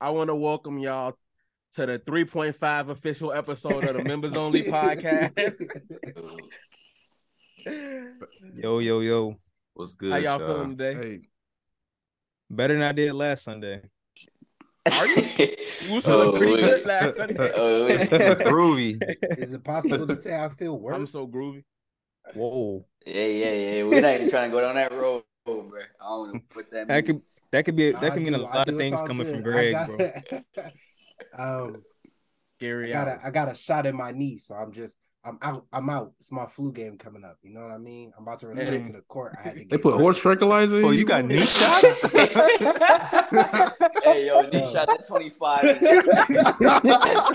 I want to welcome y'all to the 3.5 official episode of the Members Only podcast. Yo, yo, yo. What's good? How y'all feeling today? Hey, Better than I did last Sunday. Are you? You was feeling Oh, pretty wait. good last Sunday. Oh. It's groovy. Is it possible to say I feel worse? I'm so groovy. Whoa. yeah, yeah, yeah. We're not even trying to go down that road, bro. I don't know what that That could that could be Nah, that could mean a do- I lot of things all coming from. Greg, I bro. got, um, Gary, I got out. a, I got a shot in my knee, so I'm just I'm out. I'm out. It's my flu game coming up. You know what I mean? I'm about to return Hey. to the court. I had to get they put horse tranquilizer. Oh, you got knee shots? hey, yo, knee Oh. shot at 25. That's crazy.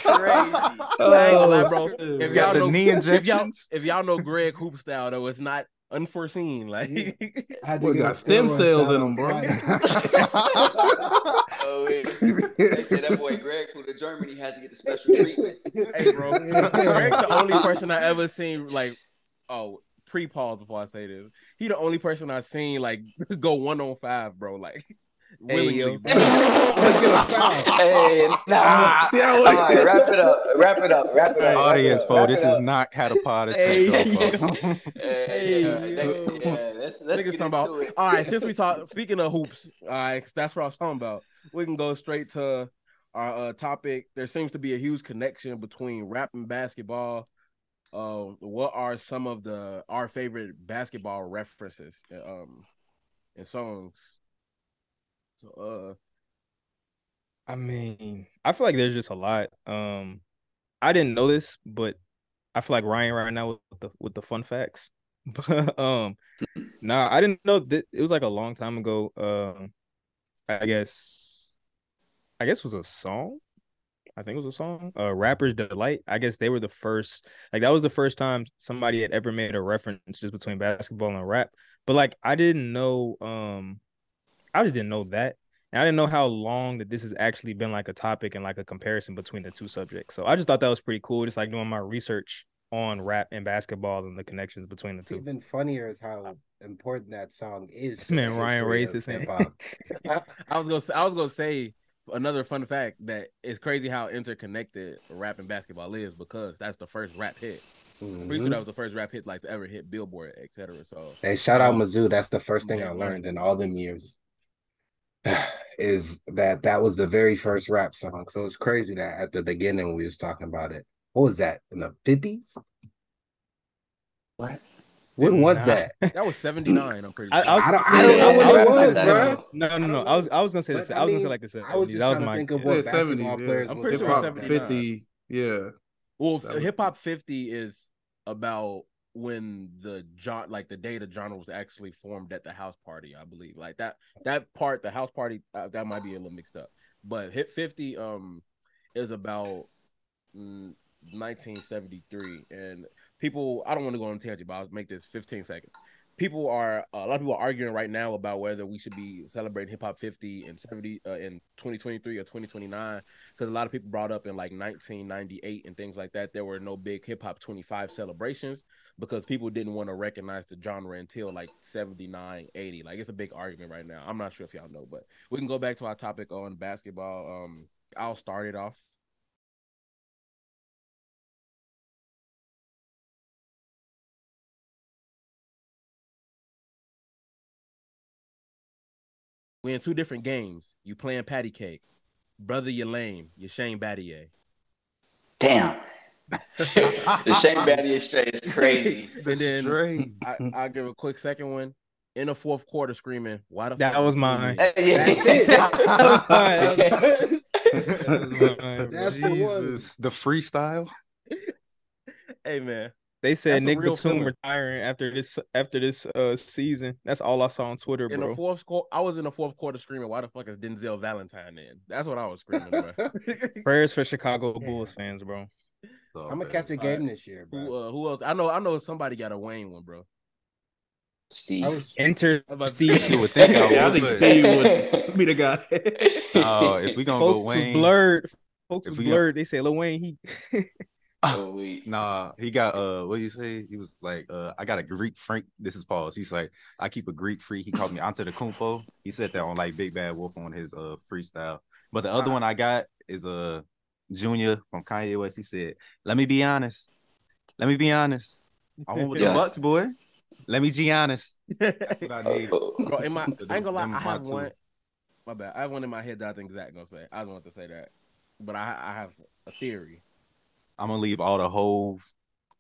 I ain't gonna bro. If You got y'all the know, knee if y'all, if y'all know Greg hoop style though, it's not unforeseen. Like I had to Boy, get got stem cells in on him, bro. Friday. Oh, wait. They said that boy Greg flew to Germany had to get the special treatment. hey, bro, Greg's the only person I ever seen like, oh, pre-pause before I say this. He the only person I've seen like go one on five, bro. Like Hey, willingly, yo. bro. Get a foul. Hey, nah. See how All right, wrap it up. Wrap it up. Wrap it up. Audience, folks, this up. is not how the pod Hey, supposed to go, folks. Hey, Hey, yeah, yo. yeah, let's let's Niggas get talking about. it. All right, since we talk, speaking of hoops, all right, 'cause that's what I was talking about. We can go straight to our uh, topic. There seems to be a huge connection between rap and basketball. Uh, what are some of the our favorite basketball references um and songs? So, I mean, I feel like there's just a lot. Um, I didn't know this, but I feel like Ryan right now with the with the fun facts. But um, nah, I didn't know that it was like a long time ago. Um, I guess, I guess it was a song. I think it was a song. Uh, Rapper's Delight. I guess they were the first. Like that was the first time somebody had ever made a reference just between basketball and rap. But like I didn't know. Um, I just didn't know that. And I didn't know how long that this has actually been like a topic and like a comparison between the two subjects. So I just thought that was pretty cool, just like doing my research on rap and basketball and the connections between the two. Even funnier is how important that song is. to Man, Ryan history raised of his hand. hip-hop. I was gonna say, I was gonna say another fun fact that it's crazy how interconnected rap and basketball is because that's the first rap hit. Pretty sure that was the first rap hit like to ever hit Billboard, etc. So Hey, shout out Um, Mizzou. That's the first thing yeah, I man. learned in all them years. Is that that was the very first rap song. So it's crazy that at the beginning we was talking about it. What was that in the fifties? What? When was Nah. that? that was 79, I'm pretty I- sure. I was- I don't. I don't know what I it was was, bro. No, no, no. I was. I was gonna say this. I I was gonna say like this. I was just that was my think of Yeah, what basketball 70s, players yeah. I'm was pretty Hip sure hop 79. 50. Yeah. Well, hip hop 50 is about when the John like the day the genre was actually formed at the house party, I believe. Like that that part, the house party, uh, that might be a little mixed up. But hit 50 um is about mm, 1973 and people I don't want to go on tangent, but I'll make this 15 seconds. People are a lot of people are arguing right now about whether we should be celebrating hip hop 50 and 70 uh, in 2023 or 2029 because a lot of people brought up in like 1998 and things like that there were no big hip hop 25 celebrations because people didn't want to recognize the genre until like 79 80 like it's a big argument right now. I'm not sure if y'all know but we can go back to our topic on basketball. Um i'll start it off. We in two different games. You playing patty cake. Brother you lame you shane battier. Damn. The Shane Battier straight is crazy. And then- Straight. I, I'll give a quick second one. In the fourth quarter, screaming, "Why the That fuck was the team mine. is?" That's the one. Jesus, the freestyle. Hey man, They said That's a Nick Batum feeling. retiring after this after this uh season. That's all I saw on Twitter, in bro. the fourth quarter, I was in the fourth quarter screaming, "Why the fuck is Denzel Valentine in?" That's what I was screaming. bro. Prayers for Chicago Bulls fans, bro. So, I'm gonna catch a game right. this year, who bro. uh, who else? I know I know somebody got a Wayne one, bro. Steve. I was Enter I about to Steve. say- You would think I Yeah, I would, think Steve would be the guy. Oh, if we gonna go Folks was Wayne, blurred. Folks If was we got- blurred. They say Lil Wayne. He oh. Nah, he got uh what do you say? He was like, uh, I got a Greek Frank. This is pause. He's like, I keep a Greek freak. He called me Antetokounmpo. He said that on like Big Bad Wolf on his uh freestyle. But the other one I got is a Junior from Kanye West. He said, "Let me be honest. Let me be honest. I went with Yeah. the Bucks, boy. Let me be honest. That's what I need." Bro, in my, I ain't gonna lie, Them I my have two. one. My bad. I have one in my head that I think Zach gonna say. I don't want to say that, but I I have a theory. I'm gonna leave all the whole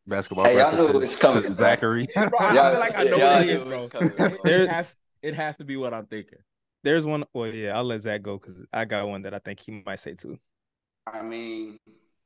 basketball Hey, y'all knew it references was coming, to bro. Zachary. Bro, I Y'all- feel like I know what it knew is, it bro. coming, bro. it has it has to be what I'm thinking. There's one. Well, yeah, I'll let Zach go because I got one that I think he might say too. I mean,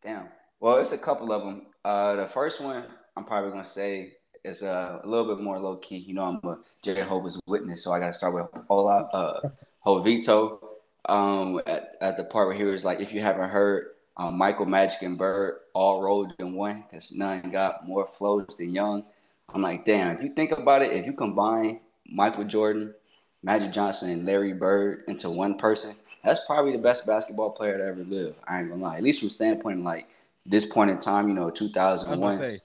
damn. Well, it's a couple of them. Uh, the first one I'm probably gonna say is uh, a little bit more low key. You know, I'm a Jehovah's Witness, so I gotta start with Hola, uh, Hovito. Um, at, at the part where he was like, if you haven't heard, um, Michael Magic and Bird all rolled in one, because none got more flows than Young. I'm like, damn. If you think about it, if you combine Michael Jordan, Magic Johnson, and Larry Bird into one person, that's probably the best basketball player to ever live. I ain't gonna lie. At least from standpoint like this point in time, you know, 2001.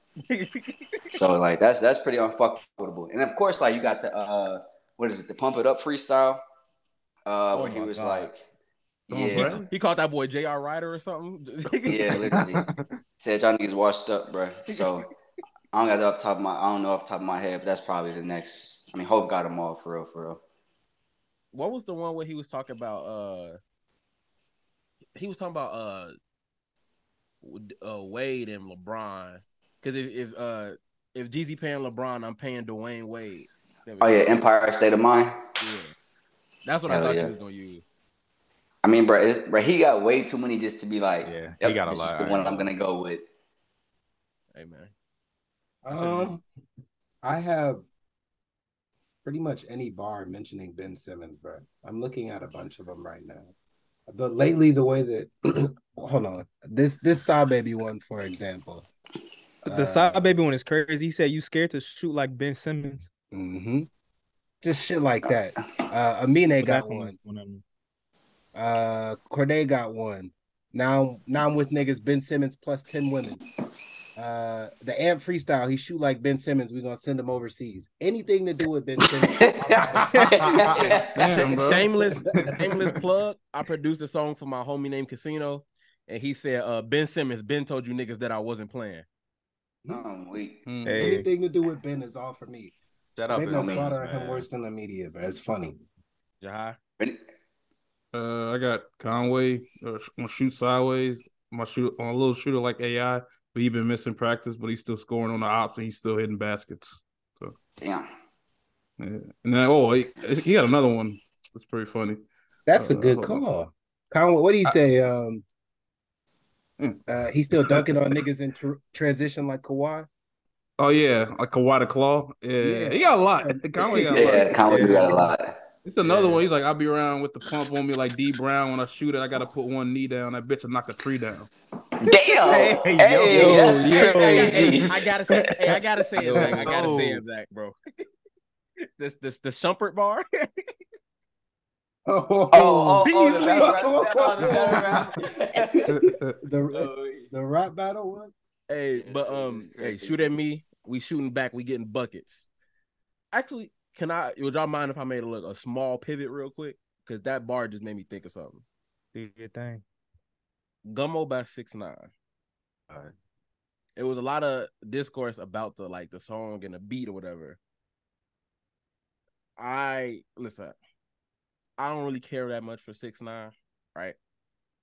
So like that's that's pretty unfuckable. And of course, like you got the uh what is it, the pump it up freestyle, uh, Oh where he was God. like, yeah, Brad. he called that boy J.R. Rider or something. yeah, literally said y'all niggas washed up, bro. So I don't got that off the top of my I don't know off the top of my head, but that's probably the next. I mean, Hov got them all for real, for real. What was the one where he was talking about? Uh, he was talking about uh, uh Wade and LeBron. Because if if uh if Jeezy paying LeBron, I'm paying Dwyane Wade. Oh go. yeah, Empire State of Mind. yeah. That's what I thought yeah. you was gonna use. I mean, bro, it's, bro, he got way too many just to be like, Yeah, he yep, got a this lot. is the one I'm gonna gonna go with. Hey man, Um, I have pretty much any bar mentioning Ben Simmons, bro. I'm looking at a bunch of them right now. The lately, the way that hold on, this this Sada Baby one, for example. The Uh, Sada Baby one is crazy. He said you scared to shoot like Ben Simmons. Mm-hmm. Just shit like that. Uh, Amine got one. one of them. Uh, Cordae got one. Now, now I'm with niggas. Ben Simmons plus ten women. Uh, the Amp freestyle. He shoot like Ben Simmons. We gonna send him overseas. Anything to do with Ben Simmons. Damn, shameless, shameless plug. I produced a song for my homie named Casino, and he said, "Uh, Ben Simmons, Ben told you niggas that I wasn't playing." Oh, wait. Mm. Hey. Anything to do with Ben is all for me. Shut up, They've Ben been Simmons, slaughtering him worse than the media, but it's funny. Jahai. Uh, I got Conway uh, sh- gonna shoot sideways. My shoot on a little shooter like AI, but he been missing practice, but he's still scoring on the ops and he's still hitting baskets. Damn. Yeah. And then oh, he, he got another one. That's pretty funny. That's a Uh, good call. Conway, what do you I- say? Um, Mm. uh, he's still dunking on niggas in tr- transition like Kawhi. Oh yeah, like Kawhi the Claw. Yeah, Yeah. he got a lot. Conway got a lot. Yeah, Conway do got a lot. It's another Yeah. one. He's like, I'll be around with the pump on me like Dee Brown. When I shoot it, I gotta put one knee down. That bitch will knock a tree down. Damn. Hey, Hey, yo, that's yo, Hey. I gotta say, hey, I gotta say it, Zach. I gotta say No. it, Zach, bro. this, this, the Shumpert bar. Oh, Oh, oh, oh, the rap. Oh, the battle rap. the Oh, the rap battle one. hey, but um, hey, shoot at me. We shooting back. We getting buckets. Actually, can I? Would y'all mind if I made a look a small pivot real quick? Because that bar just made me think of something. Do your thing. Gummo by six nine. Alright. It was a lot of discourse about the like the song and the beat or whatever. I listen. I don't really care that much for six nine, right?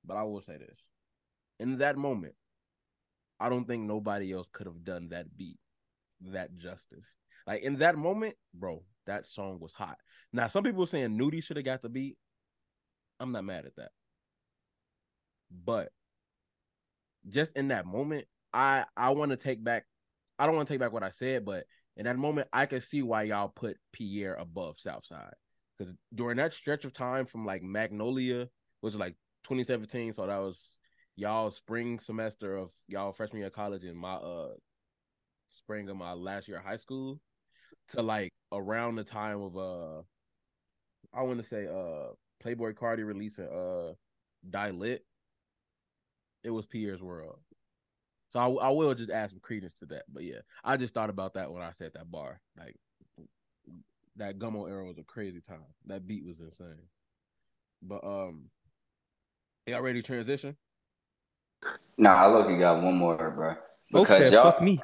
But I will say this: in that moment, I don't think nobody else could have done that beat that justice. Like in that moment, bro, that song was hot. Now, some people saying Nudy should have got the beat. I'm not mad at that. But just in that moment, I I want to take back. I don't want to take back what I said, but in that moment, I could see why y'all put Pierre above Southside because during that stretch of time from like Magnolia was like 2017, so that was y'all spring semester of y'all freshman year of college and my uh spring of my last year of high school to like around the time of uh I want to say uh Playboi Carti releasing uh Die Lit. It was Pierre's world. So I, I will just add some credence to that. But yeah, I just thought about that when I said that bar. Like that Gummo era was a crazy time. That beat was insane. But um Y'all ready to transition? Nah, I look, you got one more, bro. Because said, y'all. fuck me.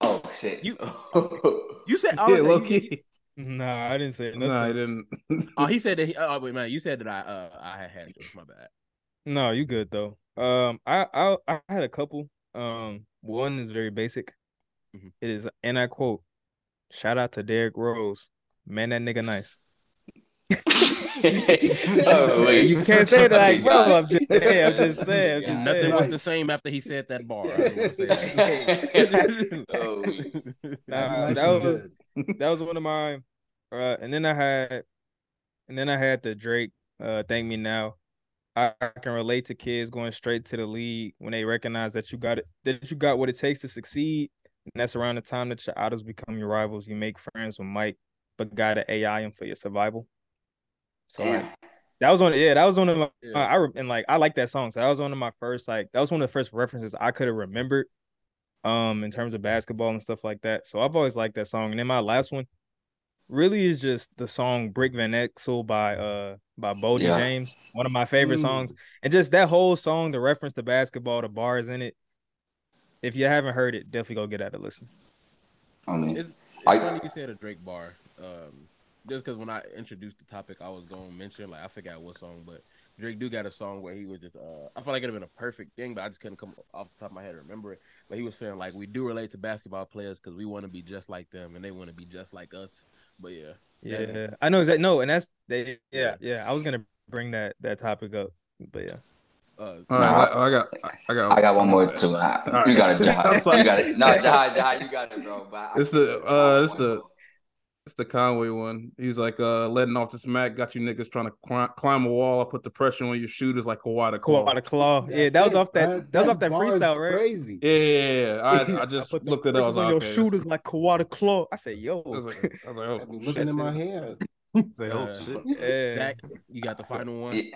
Oh shit. You- You said, I Yeah, was low like, you- key. Nah, I didn't say nothing. Nah, he didn't. Oh, he said that. He, oh, wait, man, you said that I uh I had had yours. My bad. No, you good though. Um, I I I had a couple. Um, one is very basic. Mhm. It is, and I quote, "Shout out to Derrick Rose, man, that nigga nice." Oh wait, You can't say that, like, bro. I'm just, hey, I'm just saying. I'm Yeah. just Nothing saying. was the same after he said that bar. I just wanna say that. Oh, Nah, that was that was one of mine. Uh, and then I had, and then I had the Drake. Uh, thank me now. I, I can relate to kids going straight to the league when they recognize that you got it, that you got what it takes to succeed. And that's around the time that your idols become your rivals. You make friends with Mike, but gotta AI him for your survival. So like, that was one. Yeah, that was one of my. Yeah. I re- and like I like that song. So that was one of my first like that was one of the first references I could have remembered, um, in terms of basketball and stuff like that. So I've always liked that song. And then my last one, really is just the song "Brick Van Exel" by uh by Boldy Yeah. James, one of my favorite Mm. songs. And just that whole song, the reference to basketball, the bars in it. If you haven't heard it, definitely go get at it. Listen. I mean, It's, it's I- funny you said a Drake bar. Um, just because when I introduced the topic, I was going to mention like I forgot what song, but Drake do got a song where he was just. Uh, I feel like it'd have been a perfect thing, but I just couldn't come off the top of my head to remember it. But he was saying like we do relate to basketball players because we want to be just like them and they want to be just like us. But yeah, Yeah, Yeah. I know exactly. No, and that's they. Yeah. Yeah, yeah. I was gonna bring that that topic up, but yeah. uh, All right, I, I got, I got, I got one more too. All You right. got it, I'm Jahai. sorry. You got it. No, Jahai, Jahai, you got it, bro. But I- It's the, uh, it's the, more. it's the Conway one. He was like, uh, letting off the smack, got you niggas trying to climb, climb a wall. I put the pressure on your shooters like Kawhi the Claw, Claw. the claw. yeah, That's that was it, off that. bruh. that was off that freestyle, right? Crazy. Yeah, yeah, yeah. I, I just put the looked it up. I was like, on your okay, shooters like Kawhi the claw. I said, yo. I was like, I was like, oh, I be shit. looking in my hand. Say, oh shit. yeah. Zach, you got the final one.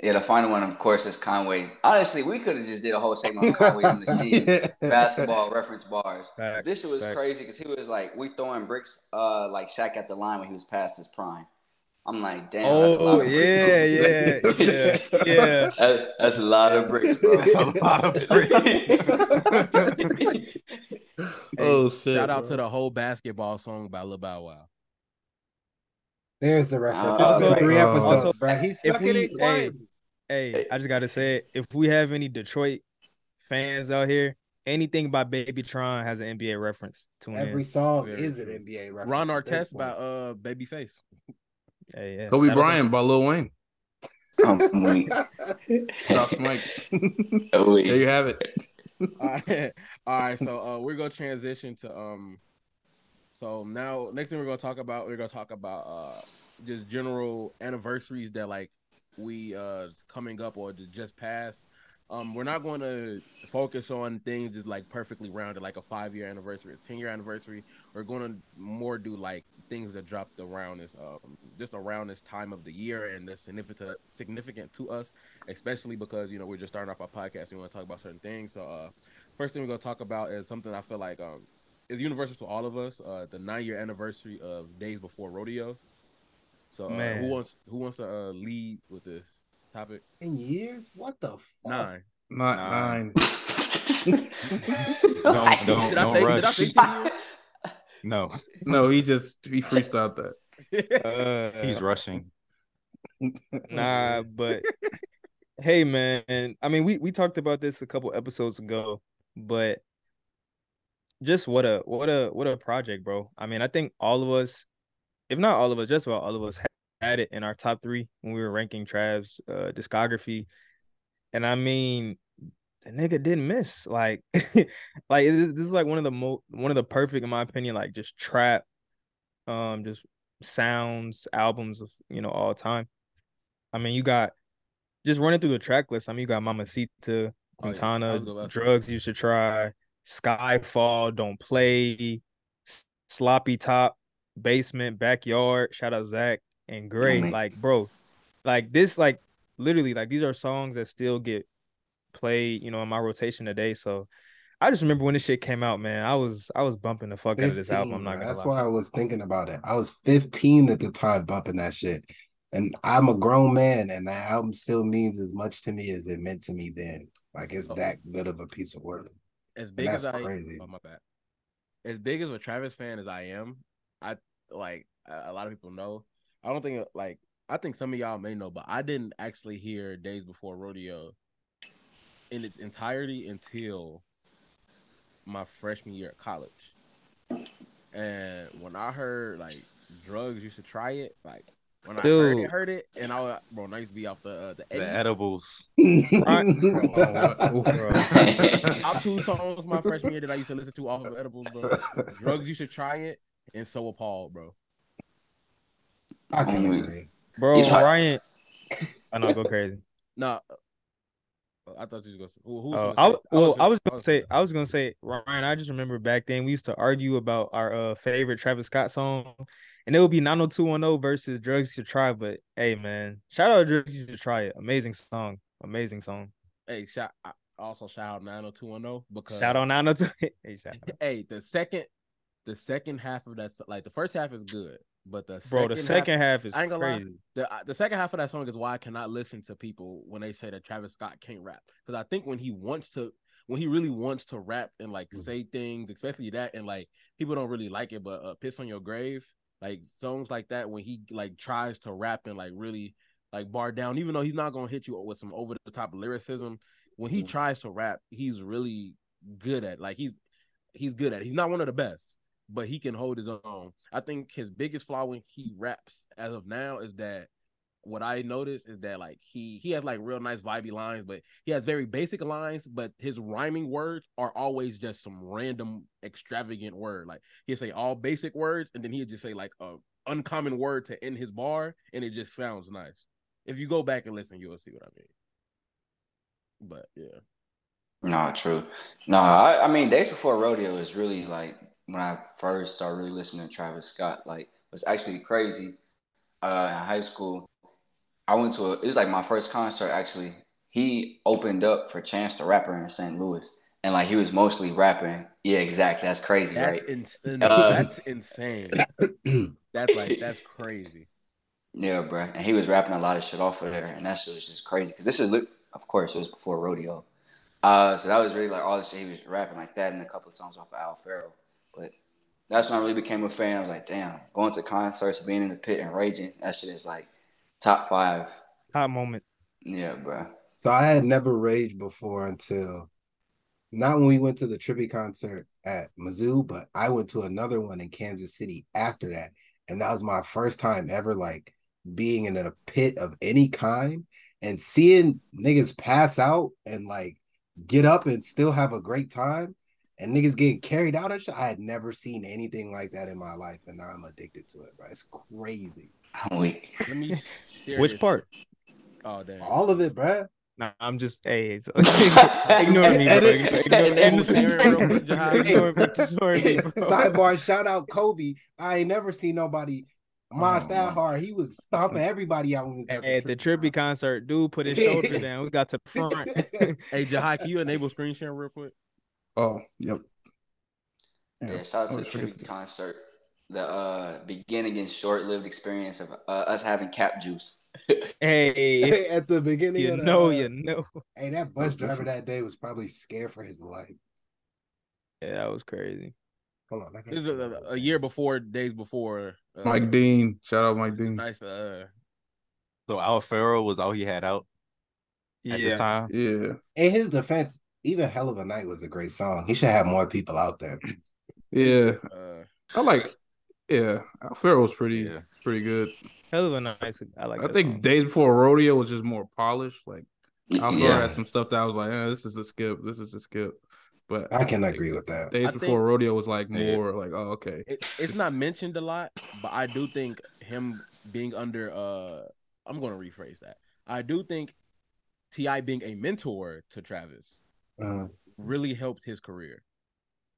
Yeah, yeah, the final one, of course, is Conway. Honestly, we could have just did a whole segment on Conway on the scene. basketball reference bars. Facts, This was facts. crazy because he was like, we throwing bricks, uh, like Shaq at the line when he was past his prime. I'm like, damn, that's a lot Oh of yeah, bricks. yeah, yeah, yeah. That- that's a lot of bricks, bro. That's a lot of bricks. Oh shit! Shout out bro. to the whole basketball song by Lil Bow Wow. There's the reference. Uh, It's been three uh, episodes, also, bro. He if stuck we- it in hey. Hey, I just gotta say. If we have any Detroit fans out here, anything by Baby Tron has an NBA reference. Tune Every in. song Very is an. NBA reference. Ron Artest by uh Babyface. Hey, yeah. Kobe Shout Bryant by Lil Wayne. I'm weak. Josh Mike. Oh, there you have it. All right. All right, so uh we're gonna transition to um so now next thing we're gonna talk about, we're gonna talk about uh just general anniversaries that like we uh coming up or just passed. Um we're not going to focus on things just like perfectly rounded like a 5 year anniversary, a 10 year anniversary. We're going to more do like things that dropped around this um just around this time of the year and that's significant significant to us, especially because you know we're just starting off our podcast we want to talk about certain things. So uh first thing we're gonna talk about is something I feel like um is universal to all of us. Uh, the nine year anniversary of Days Before Rodeo. So uh, who Man. wants who wants to uh, lead with this topic? In years? What the fuck? Nine. Not Nine. nine. Don't don't Did I don't say? rush. Did I say ten years? No, No, he just he freestyled that. Uh, he's rushing. Nah, but hey, man. I mean, we we talked about this a couple episodes ago, but just what a what a what a project, bro. I mean, I think all of us, if not all of us, just about all of us had it in our top three when we were ranking Trav's uh, discography, and I mean, the nigga didn't miss. Like, like this, this is like one of the most, one of the perfect, in my opinion, like just trap, um, just sounds albums of you know all time. I mean, you got just running through the track list. I mean, you got Mamacita, Oh, yeah. Quintana, was gonna- Drugs You Should Try, Skyfall, Don't Play, Sloppy Top, Basement, Backyard, shout out Zach and Gray. man. Like, bro, like this, like literally, like these are songs that still get played, you know, in my rotation today. So I just remember when this shit came out, man. I was I was bumping the fuck out of this album. I'm 15, not gonna That's lie. why I was thinking about it. I was 15 at the time bumping that shit. And I'm a grown man, and that album still means as much to me as it meant to me then. Like it's Oh. that good of a piece of work. as big as that's I crazy. oh my bad. As big as a Travis fan as I am, I like a a lot of people know. I don't think like I think some of y'all may know, but I didn't actually hear Days Before Rodeo in its entirety until my freshman year at college. And when I heard like drugs, you should try it. Like when I heard it, heard it, and I was, bro, I used to be off the uh, the, The Eddie. edibles. Top two songs my freshman year that I used to listen to off of edibles, bro. Drugs, you should try it, and so will Paul, bro. I can Only- agree. Bro, He's. Ryan. I know, go crazy. Nah, uh, I thought you was gonna. Say, who, who was Oh, gonna I, well, was I was gonna say, I was gonna say, Ryan. I just remember back then we used to argue about our uh, favorite Travis Scott song, and it would be 90210 versus Drugs You Should Try. But hey, man, shout out Drugs You Should Try it. Amazing song, amazing song. Hey, shout I also shout out 90210 because Shout out 902. hey, shout out. Hey, the second, the second half of that, like the first half is good, but the bro. second The second half, half is I ain't gonna lie. crazy. the uh, the second half of that song is why I cannot listen to people when they say that Travis Scott can't rap because I think when he wants to, when he really wants to rap and like Mm-hmm. say things, especially that, and like people don't really like it, but uh, "Piss on Your Grave," like songs like that, when he like tries to rap and like really like bar down, even though he's not gonna hit you with some over the top lyricism, when he Mm-hmm. tries to rap, he's really good at like he's he's good at. it. He's not one of the best, but he can hold his own. I think his biggest flaw when he raps as of now is that what I notice is that like he he has like real nice vibey lines, but he has very basic lines, but his rhyming words are always just some random extravagant word. Like he'll say all basic words and then he'll just say like a uncommon word to end his bar and it just sounds nice. If you go back and listen, you'll see what I mean. But yeah. No, true. No, I, I mean, Days Before Rodeo is really like when I first started really listening to Travis Scott. Like, was actually crazy. Uh, in high school, I went to a, it was like my first concert actually. He opened up for Chance the Rapper in St. Louis, and like he was mostly rapping. Yeah, exactly. That's crazy, That's right? insane. Uh, that's insane. That's like that's crazy. Yeah, bro. And he was rapping a lot of shit off of there, and that shit was just crazy. Cause this is, of course, it was before rodeo. Uh, so that was really like all the shit he was rapping like that, and a couple of songs off of Owl Pharaoh. But that's when I really became a fan. I was like, damn, going to concerts, being in the pit and raging, that shit is like top five. Hot moment. Yeah, bro. So I had never raged before until not when we went to the Trippy concert at Mizzou, but I went to another one in Kansas City after that. And that was my first time ever like being in a pit of any kind and seeing niggas pass out and like get up and still have a great time and niggas getting carried out and shit. I had never seen anything like that in my life, and now I'm addicted to it, bro. It's crazy. I'm weak. Let me Which this. part? Oh damn. All of it, bro. Nah, I'm just hey, it's, ignore me, bro. Ignore, enable ignore, sharing real quick, Jahai. ignore me, ignore me, bro. Sidebar, shout out Kobe. I ain't never seen nobody mosh Oh, that hard. He was stomping everybody out when he was at the, At the Trippy concert, dude put his shoulder down. We got to the front. Hey Jahai, can you enable screen share real quick? Oh, yep. Yeah, shout out to I the Tribute concert. The uh, beginning and short-lived experience of uh, us having cap juice. hey, at the beginning you of the, know, uh, you know. Hey, that bus driver that day was probably scared for his life. Yeah, that was crazy. Hold on, I can't This is a, a year before, days before. Uh, Mike Dean. Shout out Mike Dean. Nice. Uh, So Owl Pharaoh was all he had out at this time. Yeah. In his defense, even "Hell of a Night" was a great song. He should have more people out there. Yeah. uh, I like yeah. Owl Pharaoh was pretty Yeah. Pretty good. hell of a Night. I like. I think song. Days Before Rodeo was just more polished. Like Owl Pharaoh Yeah. had some stuff that I was like, eh, this is a skip. This is a skip. But I can like, agree with that. Days I Before think- Rodeo was like Yeah. more like, oh, okay. it, it's not mentioned a lot, but I do think him being under. Uh, I'm going to rephrase that. I do think T.I. being a mentor to Travis Uh, really helped his career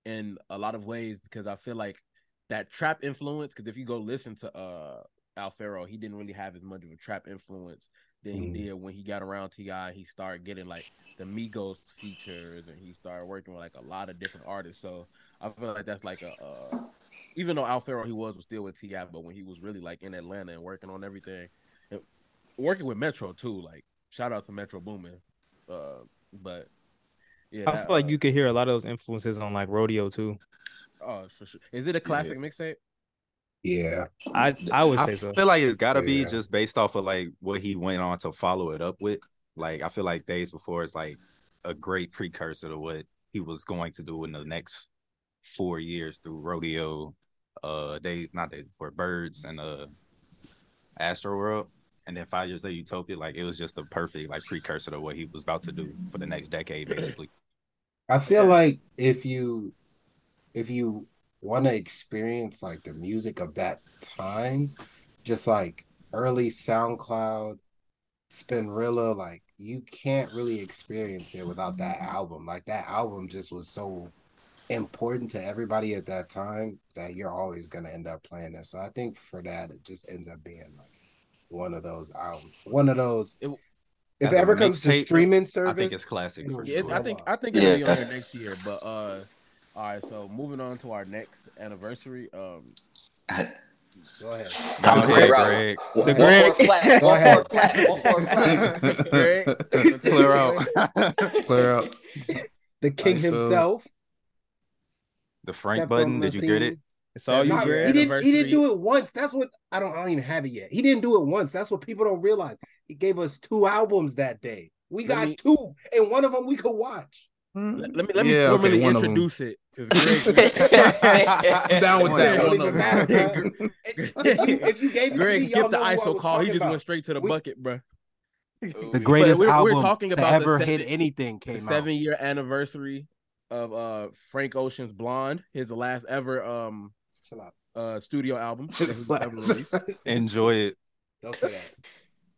in a lot of ways because I feel like that trap influence. Because if you go listen to uh Owl Pharaoh, he didn't really have as much of a trap influence than he Mhm. did when he got around Ti. He started getting like the Migos features, and he started working with like a lot of different artists. So I feel like that's like a. Uh, even though Owl Pharaoh he was was still with T.I., but when he was really like in Atlanta and working on everything, it- working with Metro too. Like shout out to Metro Boomin. Uh, but yeah, I that, feel like uh, you could hear a lot of those influences on like rodeo too. Oh, for sure. Is it a classic mixtape? yeah. I I would I say so. I feel like it's gotta be just based off of like what he went on to follow it up with. Like I feel like Days Before is like a great precursor to what he was going to do in the next four years through Rodeo, uh Days not Days Before Birds and uh Astro World. And then five years later, Utopia, like it was just the perfect like precursor to what he was about to do for the next decade, basically. I feel like if you if you want to experience like the music of that time, just like early SoundCloud, Spinrilla, like you can't really experience it without that album. Like that album just was so important to everybody at that time that you're always gonna end up playing it. So I think for that it just ends up being like one of those albums. One of those It- if it ever comes to mixtape, streaming service, I think it's classic for Yeah, Yeah, sure. I think I think it'll be on there next year. But uh, all right. So moving on to our next anniversary. Um, go ahead. Go Greg. Greg. One The one Greg- flat. Go One for ahead. flat. One for flat. Greg, Clear out. Clear out. The king Alright, so- himself. the Frank button. the Did you get it? It's all you, Greg. he didn't. He didn't do it once. That's what I don't. I don't even have it yet. He didn't do it once. That's what people don't realize. He gave us two albums that day. We got me- two, and one of them we could watch. let, let me let me Yeah, formally one of 'em. introduce it because Greg, I'm down with that. don't One of matter, them. If you, if you gave Greg to me, skipped the know who I ISO call. He just about. went straight to the We- bucket, bro. The greatest we're- we're talking about the ever seven- hit anything The came out. seven year anniversary of uh Frank Ocean's Blonde, his last ever um uh studio album. that was ever released. Enjoy it. Don't say that.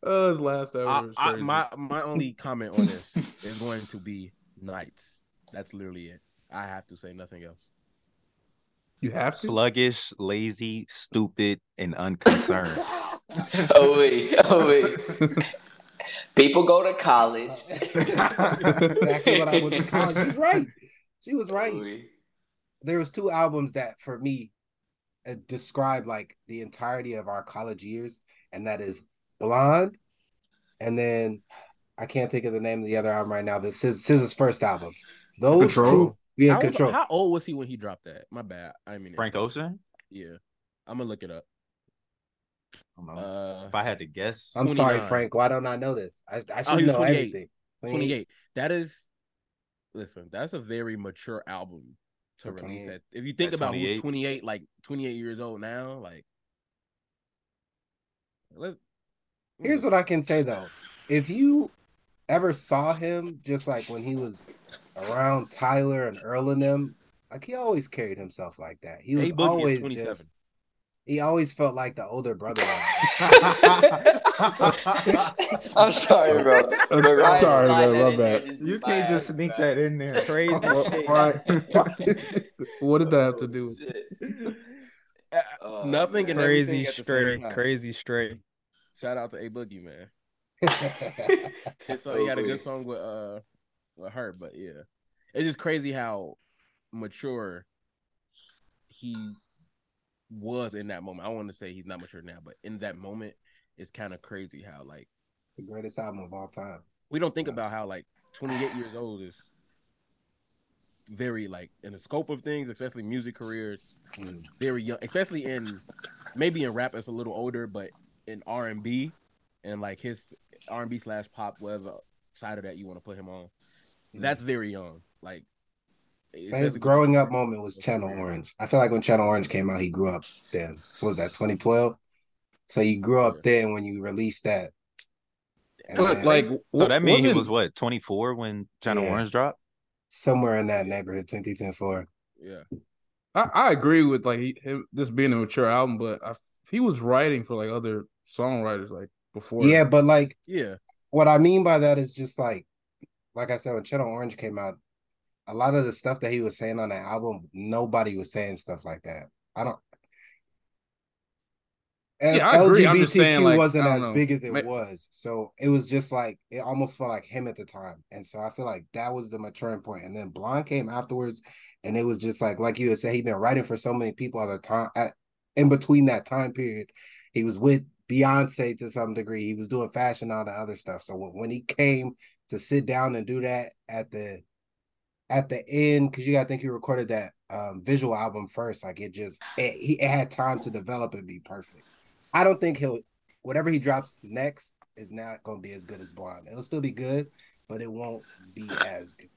Oh, his last ever. I, I, my my only comment on this is going to be Nights. That's literally it. I have to say nothing else. you have to. Sluggish, lazy, stupid, and unconcerned. Oh wait, oh wait. People go to college. exactly what I went to college. She's right. She was right. Ooh-wee. there was two albums that for me uh, describe like the entirety of our college years and that is blonde and then i can't think of the name of the other album right now this is SZA's first album those Control? two yeah how, control how old was he when he dropped that? My bad. I mean Frank Ocean? Yeah, I'm gonna look it up. I don't know. Uh, if I had to guess, i'm sorry frank why don't i know this i, I Oh, should he was know 28. everything 28. That is, listen, that's a very mature album to For release. At, if you think At about who's 28. 28, like 28 years old now, like, let, here's what i can say though if you ever saw him just like when he was around tyler and earl and them like he always carried himself like that he was A always just he always felt like the older brother. I'm sorry, bro. I'm Ryan sorry, slide bro, that my bad. you can't my just sneak bro. that in there. Crazy shit. Why? what did that have to oh, do? with Shit. Oh, Nothing man. and Crazy at the same straight, crazy straight. Shout out to A Boogie, man. Song, he had a Oh, good song with uh with her, but yeah, it's just crazy how mature he was in that moment. I want to say he's not mature now, but in that moment, it's kind of crazy how like the greatest album of all time. we don't think Yeah. about how like 28 years old is very like in the scope of things, especially music careers, Mm. very young, especially in maybe in rap it's a little older, but in R and B and like his R and B slash pop, whatever side of that you want to put him on, mm-hmm. that's very young. Like And his growing up moment was Channel Orange. I feel like when Channel Orange came out, he grew up then. So was that 2012? So you grew up Yeah. then when you released that. And But then like, So that means he wasn't- was what, 24 when Channel Yeah. Orange dropped? somewhere in that neighborhood, 2024. yeah. I, I agree with like he, him, this being a mature album, but I, he was writing for like other songwriters like before. Yeah, but like Yeah, what I mean by that is just like, like I said, when Channel Orange came out, a lot of the stuff that he was saying on that album, nobody was saying stuff like that. I don't. Yeah, I agree. LGBTQ saying, like, wasn't as know. big as it was, so it was just like it almost felt like him at the time, and so I feel like that was the maturing point. And then Blonde came afterwards, and it was just like, like you had said, he'd been writing for so many people at the time. At, in between that time period, he was with Beyonce to some degree. He was doing fashion, and all the other stuff. So when, when he came to sit down and do that at the at the end, because you gotta think he recorded that um, visual album first. Like it just it, he it had time to develop and be perfect. I don't think he'll whatever he drops next is not gonna be as good as Blonde. It'll still be good, but it won't be as good.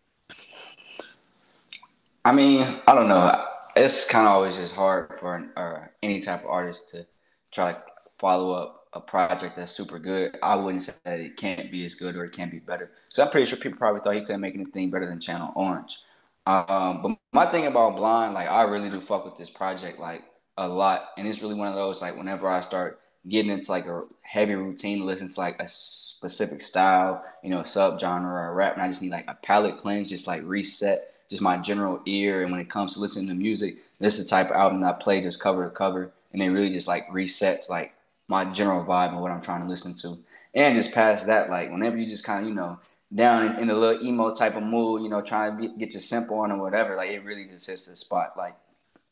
I mean, I don't know. It's kind of always just hard for an, or any type of artist to try to follow up a project that's super good. I wouldn't say that it can't be as good or it can't be better. So I'm pretty sure people probably thought he couldn't make anything better than Channel Orange. Um, but my thing about Blonde, like I really do fuck with this project like a lot, and it's really one of those like whenever I start getting into like a heavy routine, listen to like a specific style, you know, sub genre or rap, and I just need like a palate cleanse, just like reset just my general ear. And when it comes to listening to music, this is the type of album that I play just cover to cover, and it really just like resets like my general vibe and what I'm trying to listen to. And just past that, like whenever you just kind of you know down in, in, a little emo type of mood, you know, trying to be, get your simple on or whatever, like it really just hits the spot. Like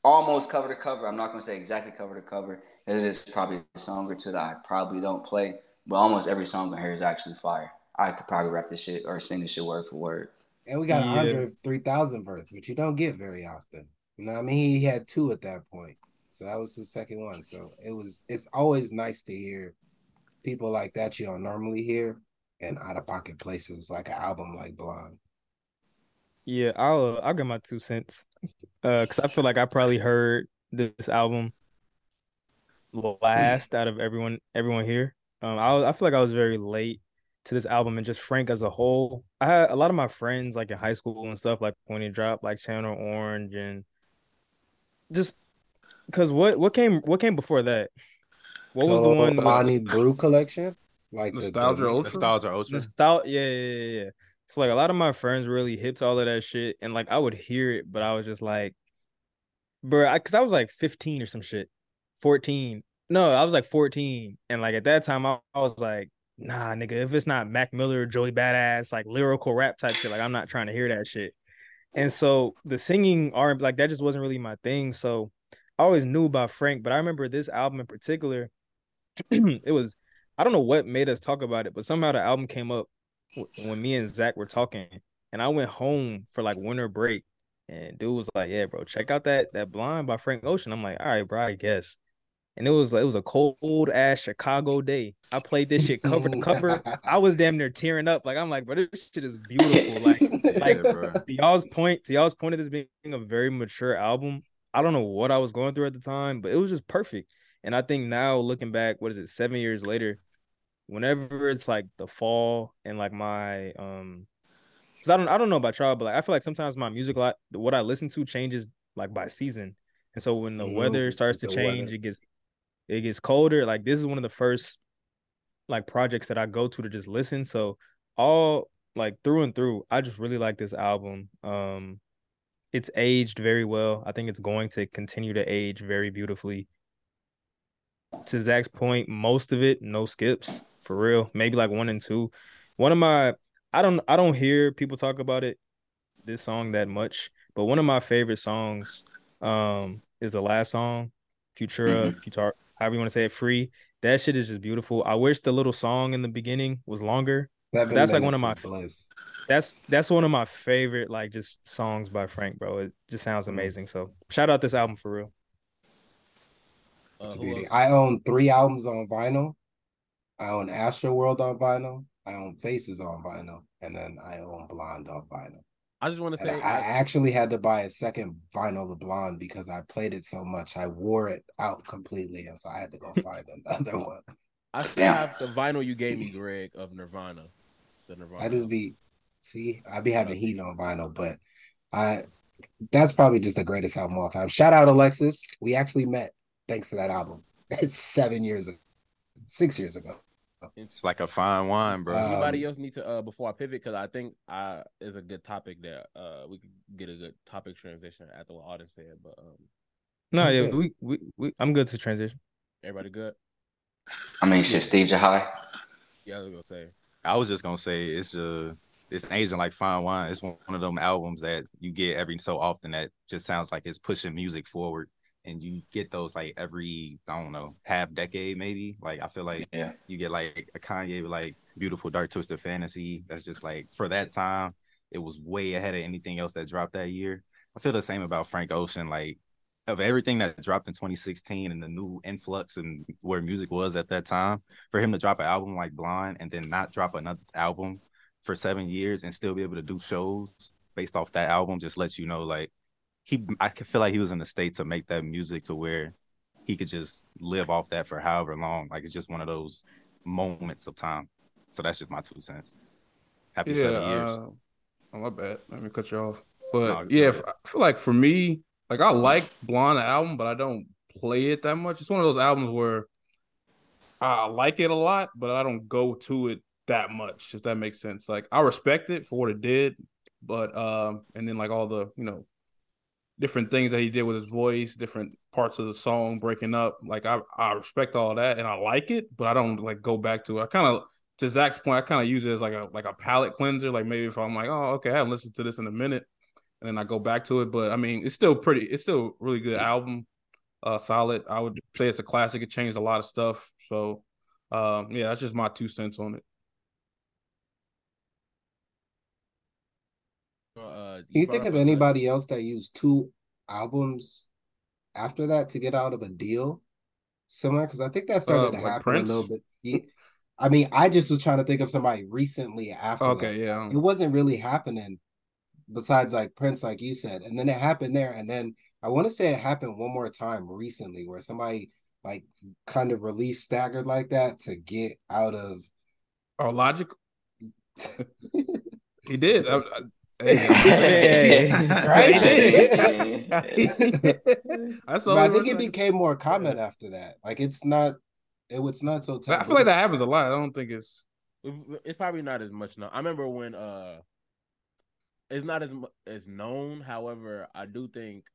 almost cover to cover. I'm not gonna say exactly cover to cover. It is probably a song or two that I probably don't play, but almost every song on here is actually fire. I could probably rap this shit or sing this shit word for word. And we got yeah. Andre 3000 verse, which you don't get very often. You know what I mean? He had two at that point. So that was the second one. So it was it's always nice to hear people like that you don't normally hear and out of pocket places like an album like Blonde. Yeah, I'll uh, I'll get my two cents. Uh cuz I feel like I probably heard this album last out of everyone everyone here. Um I I feel like I was very late to this album and just Frank as a whole. I had a lot of my friends like in high school and stuff like when he dropped like Channel Orange and just because what what came what came before that? What was the uh, one? Lonny Breaux collection, like Nostalgia the, Ultra. Nostalgia Ultra. Nostalgia, yeah, yeah, yeah, yeah. So like a lot of my friends really hit all of that shit, and like I would hear it, but I was just like, bro, because I, I was like 15 or some shit, 14. No, I was like 14, and like at that time I, I was like, nah, nigga, if it's not Mac Miller, Joey Badass, like lyrical rap type shit, like I'm not trying to hear that shit. And so the singing R like that just wasn't really my thing. So I always knew about Frank, but I remember this album in particular. it was I don't know what made us talk about it, but somehow the album came up when me and Zach were talking, and I went home for like winter break, and dude was like, "Yeah, bro, check out that that Blonde by Frank Ocean." I'm like, "All right, bro, I guess." And it was like it was a cold ass Chicago day. I played this shit cover to cover. I was damn near tearing up. Like I'm like, bro, this shit is beautiful. Like, like to y'all's point, to y'all's point of this being a very mature album. I don't know what I was going through at the time, but it was just perfect. And I think now looking back, what is it, seven years later, whenever it's like the fall and like my um because I don't I don't know about y'all, but like I feel like sometimes my music a lot what I listen to changes like by season. And so when the mm-hmm. weather starts to change, weather. it gets it gets colder. Like this is one of the first like projects that I go to to just listen. So all like through and through, I just really like this album. Um it's aged very well. I think it's going to continue to age very beautifully. To Zach's point, most of it no skips for real. Maybe like one and two. One of my I don't I don't hear people talk about it this song that much, but one of my favorite songs um is the last song, Futura, mm-hmm. Futar however you want to say it, free. That shit is just beautiful. I wish the little song in the beginning was longer. That's like one of my bliss. that's that's one of my favorite like just songs by Frank, bro. It just sounds mm-hmm. amazing. So shout out this album for real. It's uh, beauty. I own three albums on vinyl. I own Astro World on vinyl. I own Faces on vinyl, and then I own Blonde on vinyl. I just want to say I, I, actually had to buy a second vinyl of Blonde because I played it so much. I wore it out completely, and so I had to go find another one. I still have the vinyl you gave me, Greg, of Nirvana. The Nirvana. I just be see, I be having heat on vinyl, but I that's probably just the greatest album of all time. Shout out Alexis. We actually met thanks to that album. It's seven years ago, six years ago. It's like a fine wine, bro. Anybody um, else need to uh before I pivot because I think uh is a good topic that uh we could get a good topic transition after what Auden said. But um No, yeah, we, we we I'm good to transition. Everybody good? I mean shit, Steve Jahai. Yeah, I was gonna say. I was just gonna say it's uh it's aging like fine wine. It's one of them albums that you get every so often that just sounds like it's pushing music forward and you get those like every I don't know half decade maybe. Like I feel like Yeah. you get like a Kanye with like beautiful dark twisted fantasy. That's just like for that time, it was way ahead of anything else that dropped that year. I feel the same about Frank Ocean. Like of everything that dropped in 2016 and the new influx and where music was at that time, for him to drop an album like Blonde and then not drop another album for seven years and still be able to do shows based off that album just lets you know like he I could feel like he was in the state to make that music to where he could just live off that for however long. Like it's just one of those moments of time. So that's just my two cents. Happy Yeah. seven years. Uh, oh my bad. Let me cut you off. But No, yeah, I feel like for me, like I like Blonde album, but I don't play it that much. It's one of those albums where I like it a lot, but I don't go to it that much. If that makes sense. Like I respect it for what it did, but um, and then like all the you know different things that he did with his voice, different parts of the song breaking up. Like I, I respect all that and I like it, but I don't like go back to it. I kind of to Zach's point, I kind of use it as like a like a palate cleanser. Like maybe if I'm like, oh, okay, I haven't listened to this in a minute, and then I go back to it. But I mean, it's still pretty. It's still a really good album. Uh, solid. I would say it's a classic. It changed a lot of stuff. So, um, yeah, that's just my two cents on it. Can you think of anybody else that used two albums after that to get out of a deal similar? Because I think that started Uh, to like happen Prince? a little bit. Yeah. I mean, I just was trying to think of somebody recently after. Okay, that. yeah. it wasn't really happening besides like Prince, like you said, and then it happened there, and then I want to say it happened one more time recently where somebody like kind of released staggered like that to get out of. Oh, Logic. he did. I, I, Hey. Right? That's all But I think it became more common after that. Like it's not, it was not so. I feel like that happens a lot. I don't think it's. it's probably not as much known. I remember when uh it's not as mu- as known. However, I do think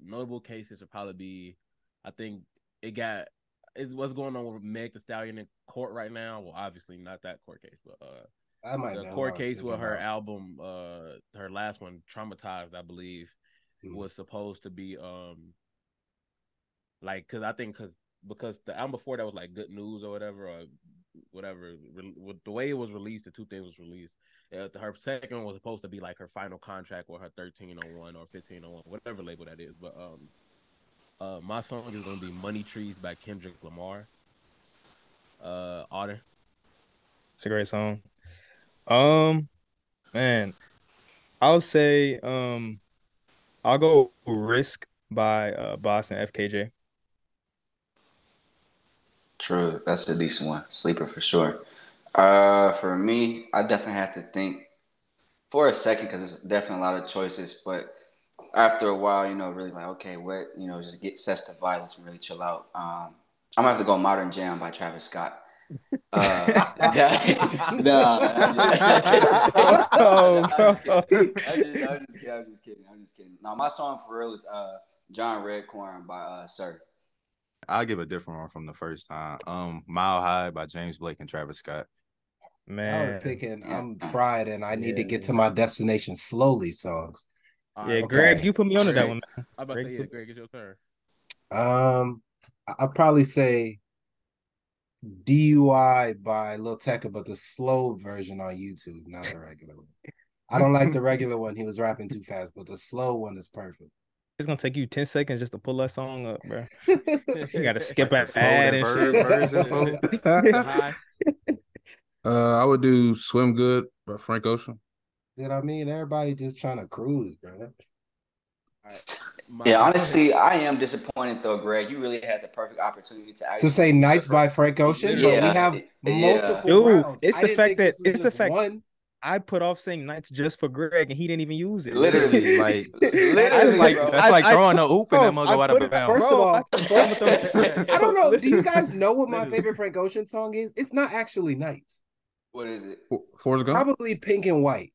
notable cases would probably be I think it got is what's going on with Meg the Stallion in court right now. Well, obviously not that court case, but uh I might the know court what I was case with her about. album uh her last one traumatized i believe Mhm. was supposed to be um like because i think because because the album before that was like good news or whatever or whatever re- with the way it was released the two things was released uh, her second one was supposed to be like her final contract with her 1301 or 1501 whatever label that is but um uh my song is gonna be money trees by kendrick lamar uh otter It's a great song. Um, man, I'll say um, I'll go Risk by uh Boss and FKJ. True, that's a decent one. Sleeper for sure. Uh, for me, I definitely have to think for a second because there's definitely a lot of choices. But after a while, you know, really like, okay, what, you know, just get sets to violence and really chill out. Um, I'm gonna have to go Modern Jam by Travis Scott. Uh, no, Oh, I'm just, kidding. I'm just kidding. I'm just kidding. Now, my song for real is uh, John Redcorn by uh, Sir. I'll give a different one from the first time. Um, Mile High by James Blake and Travis Scott. Man, I'm picking. I'm fried, and I need to Yeah. get to my destination slowly. Songs. All yeah, right, Greg, you put me on to that Greg. one. i'm about to say Greg, yeah greg it's your turn Um, I'll probably say DUI by Lil Tecca, but the slow version on YouTube, not the regular one. I don't like the regular one. He was rapping too fast, but the slow one is perfect. It's gonna take you ten seconds just to pull that song up, bro. You gotta skip Like an the slow ad that and shit. version, Uh, I would do "Swim Good" by Frank Ocean. You know what I mean? Everybody just trying to cruise, bro. All right. My- Yeah, honestly, I am disappointed though, Greg. You really had the perfect opportunity to To say Nights by Frank Ocean, but we Yeah, have yeah. multiple Dude, rounds. it's the fact that- it's the fact- one. I put off saying nights just for Greg, and he didn't even use it. Literally, like, literally, like bro. that's I- like throwing put- a oop bro, and that mug I go out of bounds. First of all, I told bro, I'm gonna throw it- I don't know. Do you guys know what my favorite Frank Ocean song is? It's not actually Nights. What is it? For- Forrest Gump. Probably Pink and White.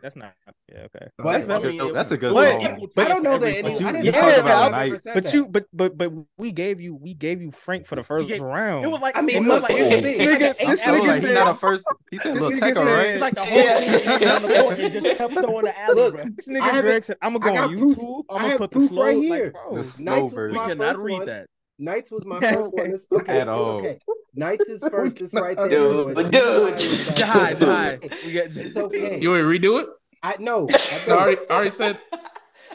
That's not. Yeah, okay. But- That's I valid. mean, it That's a was- good But- song. equal I don't know that every any. song. I didn't You say talk about I've night, never said But you, but but but we gave you we gave you Frank for the first gave- round. It was like I mean, look, like here's the eight- thing. eight- Nigga, eight this nigga like said- he not a first. He said This Lil nigga Tecca, right? Like the whole team went down the court and just kept throwing the alley, Look, this nigga have Greg said, "I'm gonna go on. YouTube. I I'm gonna put the proof slow right here. The Nights slow was We cannot read that. Nights was my first one. It's okay. At all. okay. Nights is first. It's right there. Dude, But but you know dude. I was like, it's okay. We got It's okay. You want me to redo it? I know. I I already, I already said.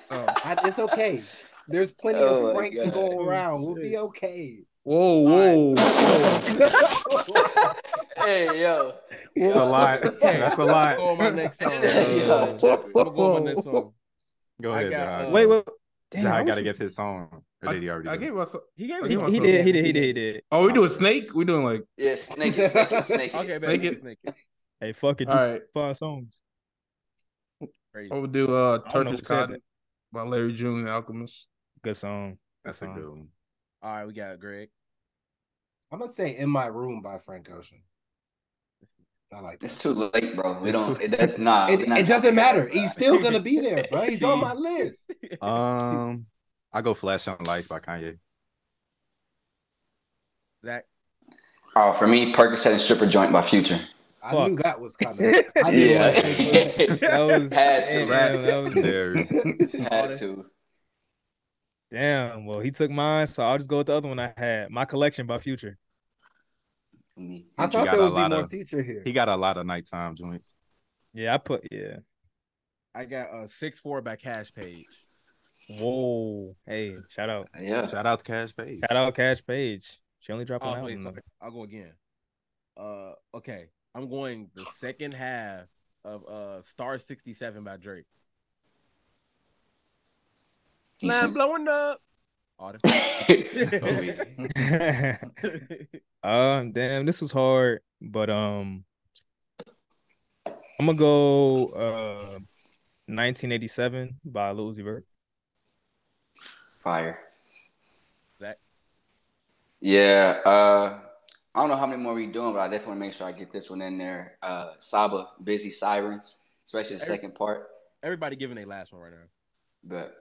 Oh. I, it's okay. There's plenty Oh of Frank to go around. We'll be okay. Whoa, whoa, whoa. hey, yo. It's a lot. That's a Go lot. on my next song. Yeah. I'm go on my next song. Go ahead, got, Jai. uh, Wait, wait. Damn, Jai I got to get give his song. Or did he already? I do it? gave us. He gave I it He, to gave us. he did. He did. He did. He did. Oh, we do a snake? We doing like. Yeah, snake snake snake. Okay, man. Make Snake it- it. Snake. Hey, fuck it. All right, five songs. Crazy. I would do uh I don't Turkish Cotton by Larry June and Alchemist. Good song. That's a song. good one. All right, we got Greg. I'm gonna say "In My Room" by Frank Ocean. I like It's too late, bro. We It's don't. too- It, does nah, It, we're not it doesn't matter. He's still gonna be there, bro. He's on my list. Um, I go "Flashing Lights" by Kanye. Zach. Oh, for me, Percocet and Stripper Joint by Future. I Fuck. knew that was coming. I didn't Yeah. want That was Had to, damn, that was- There. Had to. damn. Well, he took mine, so I'll just go with the other one I had. My collection by Future. For. I You thought got there a would be lot more of- future here. He got a lot of nighttime joints. Yeah, I put yeah. I got a six four by Cash Page. Whoa. Hey, shout out. Yeah. Shout out to Cash Page. Shout out Cash Page. She only dropped Oh, one wait, album. sorry. I'll go again. Uh, okay. I'm going the second half of uh Star 67 by Drake. Lamb Decent. blowing up. All um, damn, this was hard, but um, I'm gonna go uh, 1987 by Lil Uzi Vert. Fire. Zach. Yeah. Uh, I don't know how many more we doing, but I definitely want to make sure I get this one in there. Uh, Saba, Busy Sirens, especially the Every- second part. Everybody giving a last one right now. But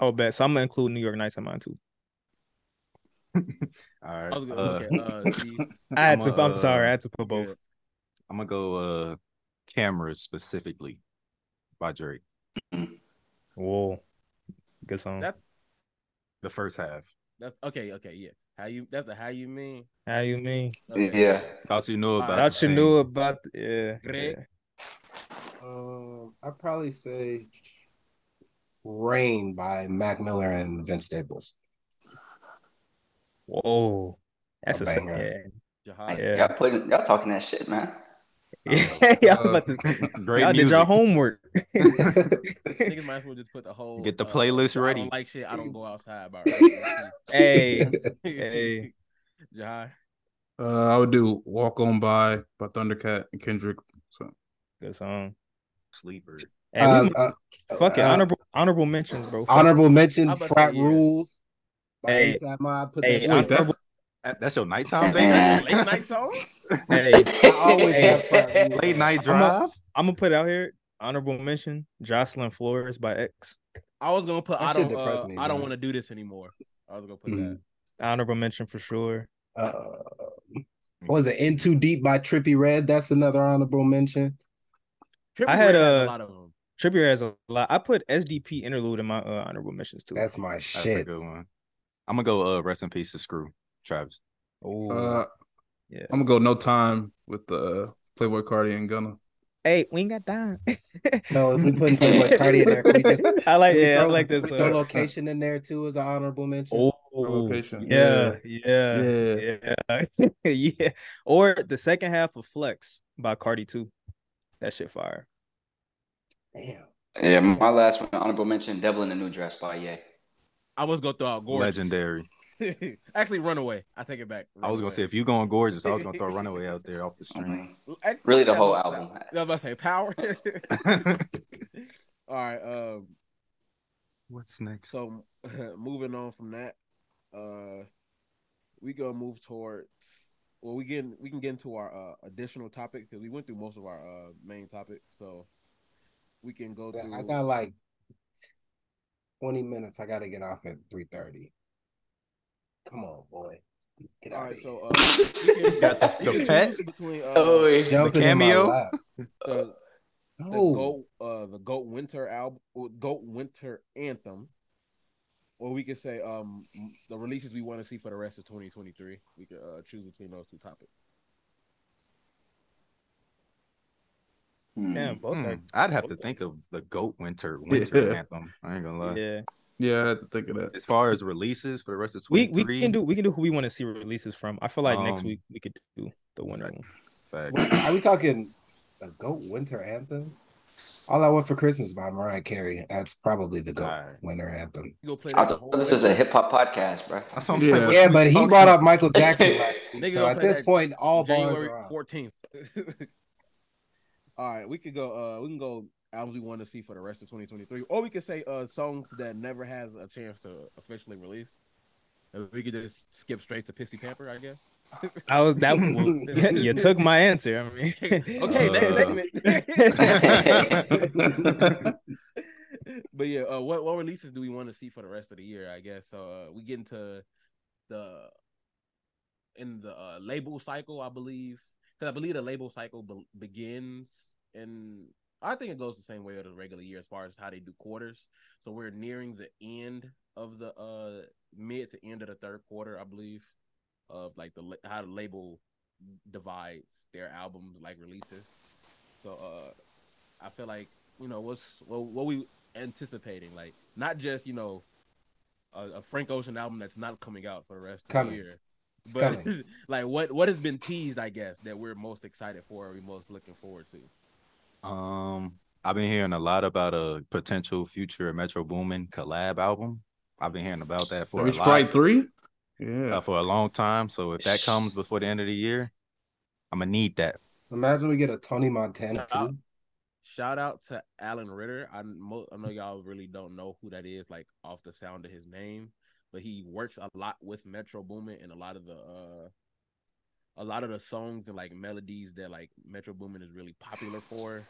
Oh, bet. So I'm gonna include New York Nights in mine too. All right. I was gonna, uh, okay. Uh, G, I had I'm to. I'm sorry. I had to put both. yeah. I'm gonna go uh cameras specifically by Drake. Whoa, good song. That- The first half. That's okay. Okay, yeah. How you? That's the how you mean. How you mean? Okay. yeah. Thought you knew about. Thought you team. knew about. The, yeah. Greg? yeah. Um, I'd probably say "Rain" by Mac Miller and Vince Staples. Whoa, that's A a, banger. Yeah. Y'all putting y'all talking that shit, man. Yeah, yeah. I'm about to. Great y'all did your homework. Niggas might as well just put the whole Get the uh, playlist I ready. don't like shit. I don't go outside. About hey, hey. Jahad. Uh, I would do "Walk On By" by Thundercat and Kendrick. So good song. Sleeper. Hey, Uh, we- uh, fuck it. uh, Honorable honorable mentions, bro. Fuck honorable mention: I'm about to "Frat say, yeah. Rules" by Hey. A$AP Put Hey, that I'm- shit. wait, that's your nighttime Yeah. baby. Late night song. Hey, I always Hey. have fun. Late night I'm drive. I'm gonna put out here honorable mention: Jocelyn Flores by X. I was gonna put. That I don't. Uh, me, I don't want to do this anymore. I was gonna put Mhm. Honorable mention for sure. Uh, was it "In Too Deep" by Trippie Redd? That's another honorable mention. that. I had, Trippie Redd has uh, a lot of them. Trippier has a lot. I put SDP interlude in my uh, honorable mentions too. That's my That's a shit. good one. I'm gonna go. Uh, rest in peace to Screw, Travis. Ooh. uh, yeah. I'm gonna go "No Time" with the uh, Playboi Carti and Gunna. Hey, we ain't got time. No, if we put Playboi Carti in there, we just I like. can we Yeah, I like this. can throw location in there too as an honorable mention. Oh, Location. Yeah, yeah, Yeah. yeah, yeah. Or the second half of Flex by Carti too. That shit fire. Damn. Yeah, my last one, honorable mention: "Devil in the New Dress" by Ye. I was gonna throw out Gorgeous. Legendary. Actually, Runaway. I take it back. I was gonna say if you going gorgeous, I was gonna throw Runaway out there off the I string. mean, Actually, really the whole album. I was about to say Power. All right. Um. What's next? So moving on from that, uh, we gonna move towards. Well, we get we can get into our uh, additional topics because we went through most of our uh, main topics. So we can go through. I got like twenty minutes. I got to get off at three thirty. Come on, boy. Get All out right, of so here. uh, Got the- the can pet? between uh, Oh, yeah. Jumping cameo? lap. the, the No. goat uh the goat winter album goat winter anthem or we could say um the releases we want to see for the rest of 2023 we could uh, choose between those two topics Hmm. Yeah, both Hmm, are. I'd have to both are- think of the Goat Winter Winter Yeah. Anthem. I ain't gonna lie. Yeah, Yeah, I had to think of that. As far as releases for the rest of we 23, we can do we can do who we want to see releases from. I feel like next Um, week we could do the winter fact. one. Are we talking a goat winter anthem? All I Want for Christmas by Mariah Carey. That's probably the goat Alright. winter anthem. go play I the thought whole this was a hip hop podcast, bro. That's what I'm Yeah. Yeah, but he brought up Michael Jackson last week. So at this point, all bars January are 14th all right we could go uh we can go albums we want to see for the rest of 2023 or we could say uh songs that never has a chance to officially release And we could just skip straight to pissy pamper i guess I was that. Well, you took my answer. I mean, okay next Uh, segment but yeah, uh, what what releases do we want to see for the rest of the year? I guess so. Uh, we get into the in the uh, label cycle, I believe, because I believe the label cycle be- begins in. I think it goes the same way as the regular year as far as how they do quarters. So we're nearing the end of the uh mid to end of the third quarter, I believe, of like the how the label divides their albums like releases. So uh I feel like you know what's what, what we anticipating like not just you know a, a Frank Ocean album that's not coming out for the rest of the year, It's but like what what has been teased, I guess that we're most excited for, or we most looking forward to. Um, I've been hearing a lot about a potential future Metro Boomin collab album. I've been hearing about that for Maybe a lot, Sprite three. Yeah. uh, for a long time. So if that comes before the end of the year, I'm gonna need that. Imagine we get a Tony Montana Shout- too. Shout out to Allen Ritter. I mo- I know y'all really don't know who that is, like off the sound of his name, but he works a lot with Metro Boomin and a lot of the uh, a lot of the songs and like melodies that like Metro Boomin is really popular for.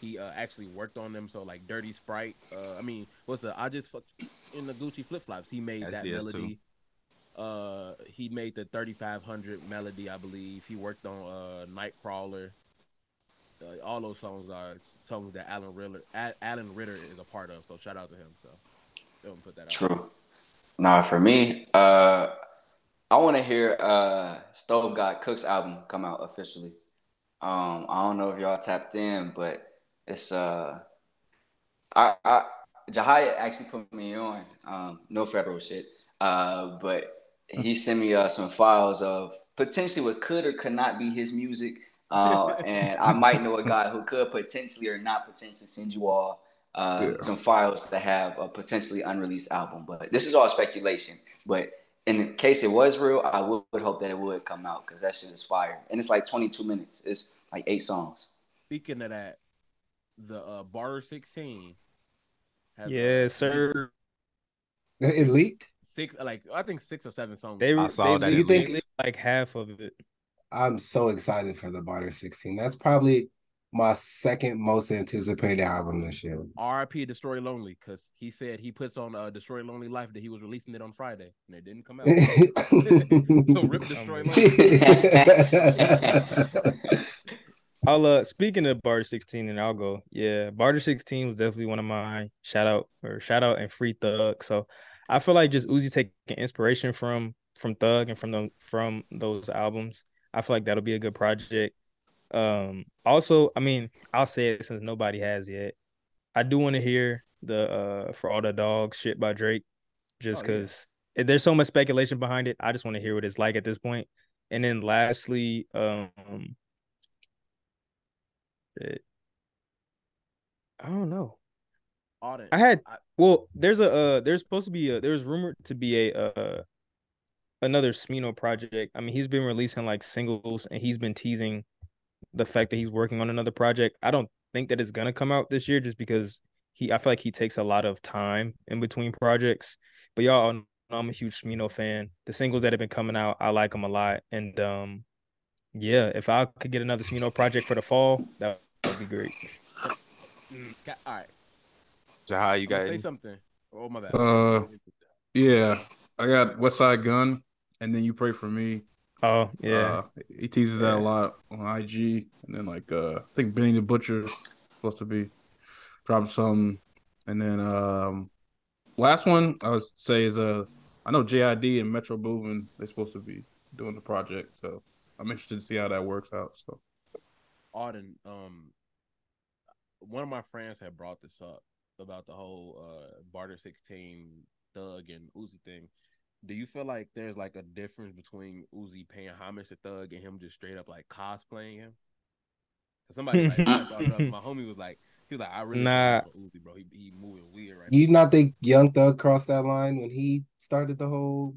He uh, actually worked on them. So like Dirty Sprite. Uh, I mean, what's the I just fucked in the Gucci flip flops. He made that SDS too. melody. Uh, he made the 3500 melody, I believe. He worked on uh Nightcrawler. Uh, all those songs are songs that Allen Ritter, Allen Ritter is a part of. So shout out to him. So don't put that out. True. Nah, for me, uh, I want to hear uh, Stove God Cook's album come out officially. Um, I don't know if y'all tapped in, but it's uh, I, I Jahia actually put me on. Um, no federal shit. Uh, but he sent me uh, some files of potentially what could or could not be his music. Uh, and I might know a guy who could potentially or not potentially send you all uh, Yeah. some files to have a potentially unreleased album. But this is all speculation. But in case it was real, I would, would hope that it would come out because that shit is fire. And it's like 22 minutes. It's like eight songs. Speaking of that, the uh, Barter 16. has, yes, sir. It leaked. Six, like I think six or seven songs. They, I saw they that You it they leaked. leaked like half of it. I'm so excited for the Barter 16. That's probably my second most anticipated album this year. RIP Destroy Lonely because he said he puts on uh, Destroy Lonely Life that he was releasing it on Friday and it didn't come out. so rip Destroy Lonely. I'll uh speaking of Barter 16 and I'll go. Yeah, Barter 16 was definitely one of my Shout out or shout out and free thug. So I feel like just Uzi taking inspiration from from Thug and from the from those albums. I feel like that'll be a good project. Um also, I mean, I'll say it since nobody has yet. I do want to hear the uh for all the dogs shit by Drake just Oh, yeah. because there's so much speculation behind it. I just want to hear what it's like at this point. And then lastly, um it, I don't know. Audit. I had well, there's a uh, there's supposed to be a there's rumored to be a uh another Smino project. I mean, he's been releasing like singles and he's been teasing the fact that he's working on another project. I don't think that it's gonna come out this year just because he I feel like he takes a lot of time in between projects. But y'all I'm a huge Smino fan. The singles that have been coming out, I like them a lot. And um yeah, if I could get another Smino project for the fall, that would be great. All right, Jahai, you I'm got gonna say something. Oh my bad. Uh, Yeah, I got Westside Gunn, and then you pray for me. Oh yeah. Uh, he teases that a lot on IG, and then like uh, I think Benny the Butcher is supposed to be dropping some, and then um, last one I would say is uh, I know JID and Metro Boomin they're supposed to be doing the project, so I'm interested to see how that works out. So Auden, um, one of my friends had brought this up about the whole uh barter sixteen Thug and Uzi thing. Do you feel like there's like a difference between Uzi paying homage to Thug and him just straight up like cosplaying him? 'Cause Somebody like up. my homie was like, he was like, I really Nah. nah. Uzi, bro. He he moving weird right You now. not think Young Thug crossed that line when he started the whole?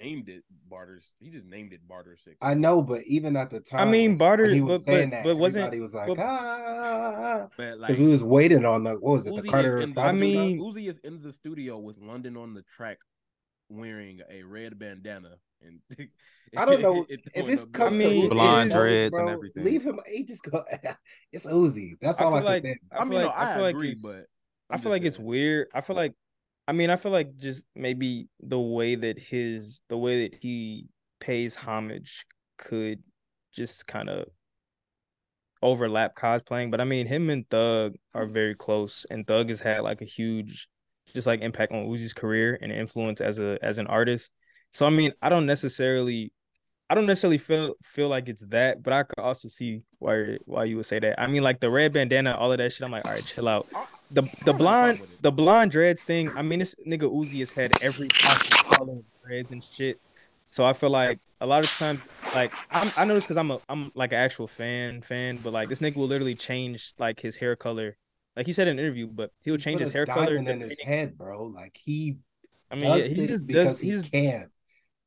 Named it barters. He just named it barter six. I know, but even at the time, I mean, when- Barter- he was but- but- saying that, but wasn't- everybody was like, but- ah, but like because we was waiting on the what was it, the Uzi is Carter the, I mean- Uzi is in the studio with London on the track, wearing a red bandana, and I don't know it if it's up comes I mean, Blonde dreads and everything. Leave him. He just go. it's Uzi. That's all I, feel can like- say. I, I mean, feel no, like- I, I feel like agree, it's- but I I'm feel just like it's weird. I feel like, I mean, I feel like just maybe the way that his, the way that he pays homage could just kind of overlap cosplaying. But I mean, him and Thug are very close, and Thug has had like a huge, just like impact on Uzi's career and influence as a as an artist. So I mean, I don't necessarily. I don't necessarily feel feel like it's that, but I could also see why why you would say that. I mean, like the red bandana, all of that shit. I'm like, all right, chill out the the blonde the blonde dreads thing. I mean, this nigga Uzi has had every possible color of dreads and shit. So I feel like a lot of times, like I'm, I know this because I'm a I'm like an actual fan fan, but like this nigga will literally change like his hair color. Like he said in an interview, but he would He change his hair color. in his head, bro. Like he I mean, yeah, he just because does. he He just can.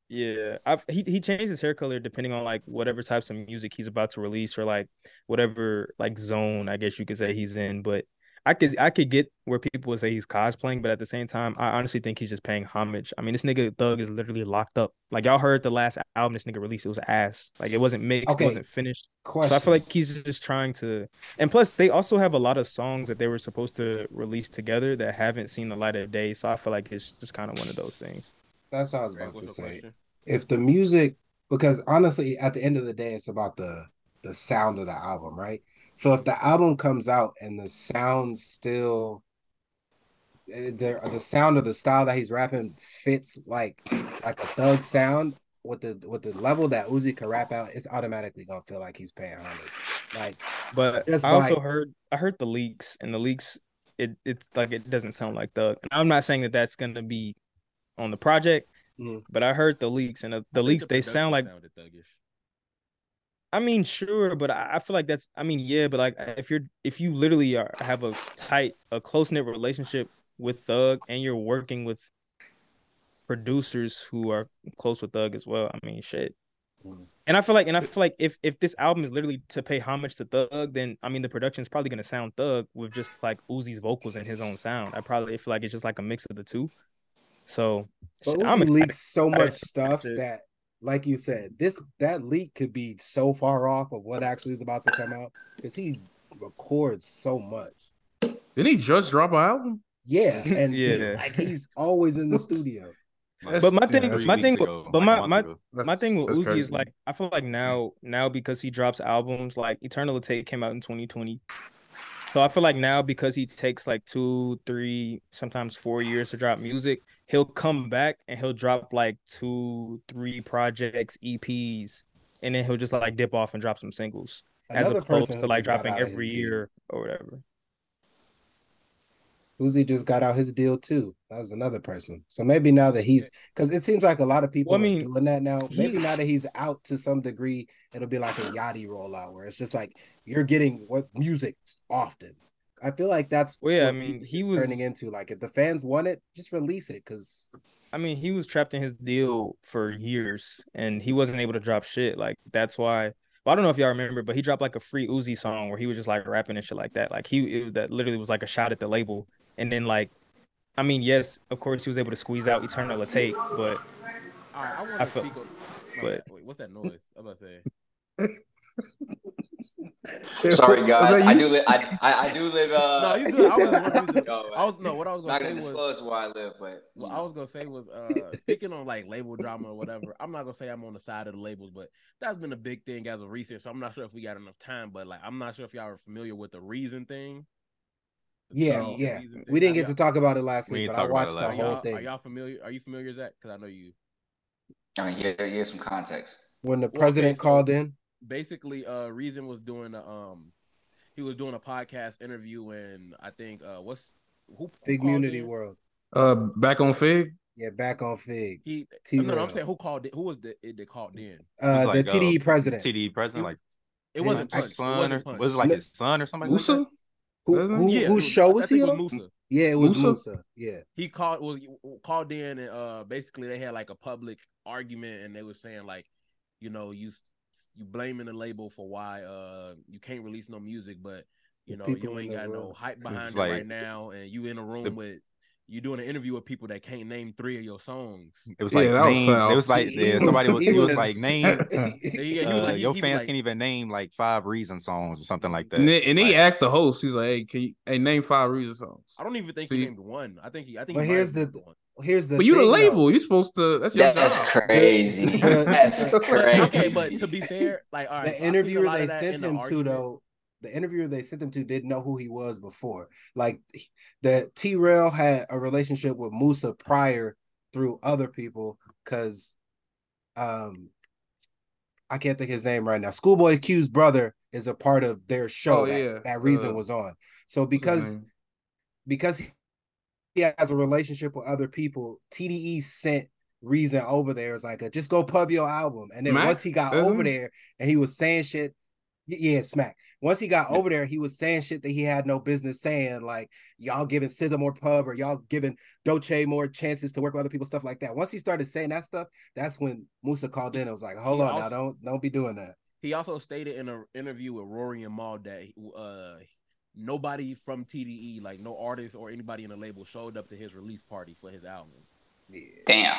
yeah, I've, he he changed his hair color depending on like whatever types of music he's about to release or like whatever like zone I guess you could say he's in. But I could I could get where people would say he's cosplaying, but at the same time, I honestly think he's just paying homage. I mean, this nigga Thug is literally locked up. Like y'all heard the last album this nigga released, it was ass. Like it wasn't mixed, Okay. it wasn't finished. Question. So I feel like he's just trying to, and plus they also have a lot of songs that they were supposed to release together that haven't seen the light of day. So I feel like it's just kind of one of those things. that's what I was Greg, about to say. question? If the music, because honestly, at the end of the day, it's about the the sound of the album, right? So if the album comes out and the sound still, the the sound of the style that he's rapping fits like like a thug sound with the with the level that Uzi can rap out, it's automatically gonna feel like he's paying homage. Like But Just I also by- heard I heard the leaks, and the leaks it it's like it doesn't sound like Thug. And I'm not saying that that's gonna be on the project, Mhm. but I heard the leaks, and the, the think leaks they sound like. sounded thuggish. I mean, sure, but I, I feel like that's. I mean, yeah, but like if you're if you literally are have a tight, a close knit relationship with Thug, and you're working with producers who are close with Thug as well. I mean, shit. Mhm. And I feel like, and I feel like if if this album is literally to pay homage to Thug, then I mean the production is probably gonna sound Thug with just like Uzi's vocals and his own sound. I probably feel like it's just like a mix of the two. So But shit, I'm Uzi leaks so much stuff that, like you said, this that leak could be so far off of what actually is about to come out because he records so much. didn't he just drop an album? Yeah, and he- Yeah. like he's always in the studio. But my thing, that's- my thing, ago, but like my my ago. my thing with that's Uzi crazy. is like I feel like now now because he drops albums like Eternal Atake came out in 2020. So I feel like now because he takes like two, three, sometimes four years to drop music, he'll come back and he'll drop like two, three projects, EPs, and then he'll just like dip off and drop some singles as Another opposed person to like dropping every year or whatever. Uzi just got out his deal too. That was another person. So maybe now that he's because it seems like a lot of people Well, I are mean, doing that now. Maybe now that he's out to some degree, it'll be like a Yachty rollout where it's just like you're getting what music often. I feel like that's Well, yeah, I mean, he was- turning into. Like if the fans want it, just release it because I mean, he was trapped in his deal for years and he wasn't able to drop shit. Like that's why. Well, I don't know if y'all remember, but he dropped like a free Uzi song where he was just like rapping and shit like that. Like he it, that literally was like a shot at the label. And then like, I mean, yes, of course he was able to squeeze out Eternal Atake, but All right, I I to feel- speak on. my but- Wait, what's that noise? I'm about to say. Sorry, guys. that I do live. I, I I do live. Uh, No, you good. I was gonna use it. Yo, I was no. What I was gonna gonna say was. disclose where I live, but What I was gonna say was uh speaking on like label drama or whatever. I'm not gonna say I'm on the side of the labels, but that's been a big thing as of recent. So I'm not sure if we got enough time, but like I'm not sure if y'all are familiar with the reason thing. Yeah, Tony yeah. Reason thing. We didn't get to talk about it last We week, didn't but I talk about it watched the whole y'all, are y'all familiar? Are you familiar, Zach? Because I know you. I mean, yeah, here's some context. When the Well, okay, president so- called in, Basically, uh, Reason was doing a um, he was doing a podcast interview, and I think uh, what's who? who Big called Community in? World. Uh, back on Figg. Yeah, back on Figg. He T. no, no, I'm saying who called it? Who was the it that called in? Uh, like, the TDE president. TDE president, like It wasn't I- Punch. Son or wasn't Punch. was it like his son or something? Like Musa. that? Who, who, Yeah, it whose show was he it on? Musa. Yeah, it was Musa? Musa. Yeah. he called was called in and uh basically they had like a public argument and they were saying like you know you s- you blaming the label for why uh you can't release no music but you know people you ain't got no hype behind it like- right now and you in a room the- with you doing an interview with people that can't name three of your songs It was like that was name. foul. it was like He- he yeah, somebody was. he He was was- like name. Yeah, he was Uh, like- your fans like- can even name like five reason songs or something like that. And, then, and he asked the host, he's like, "Hey, can you hey name five reason songs?" I don't even think So he you- named one I think he I think But he here's the- one. Here's the But you the thing, though. label. You're supposed to. That's your That's job. crazy. The- That's crazy. okay but to be fair like all right the so I see a interviewer they sent him to though the interviewer they sent him to didn't know who he was before like the t-rail had a relationship with musa prior through other people because um i can't think his name right now schoolboy q's brother is a part of their show Oh, that, yeah. that reason Uh, was on so because because he has a relationship with other people, TDE sent Reason over there. It's like, a, just go pub your album. And then once he got Isn't over there and he was saying shit, yeah, smack. Once he got over there, he was saying shit that he had no business saying, like y'all giving SZA more pub or y'all giving Doechii more chances to work with other people, stuff like that. Once he started saying that stuff, that's when Musa called in and was like, hold He on now, don't don't be doing that. He also stated in an interview with Rory and Mal that uh, nobody from TDE, like no artist or anybody in the label, showed up to his release party for his album. Yeah. Damn.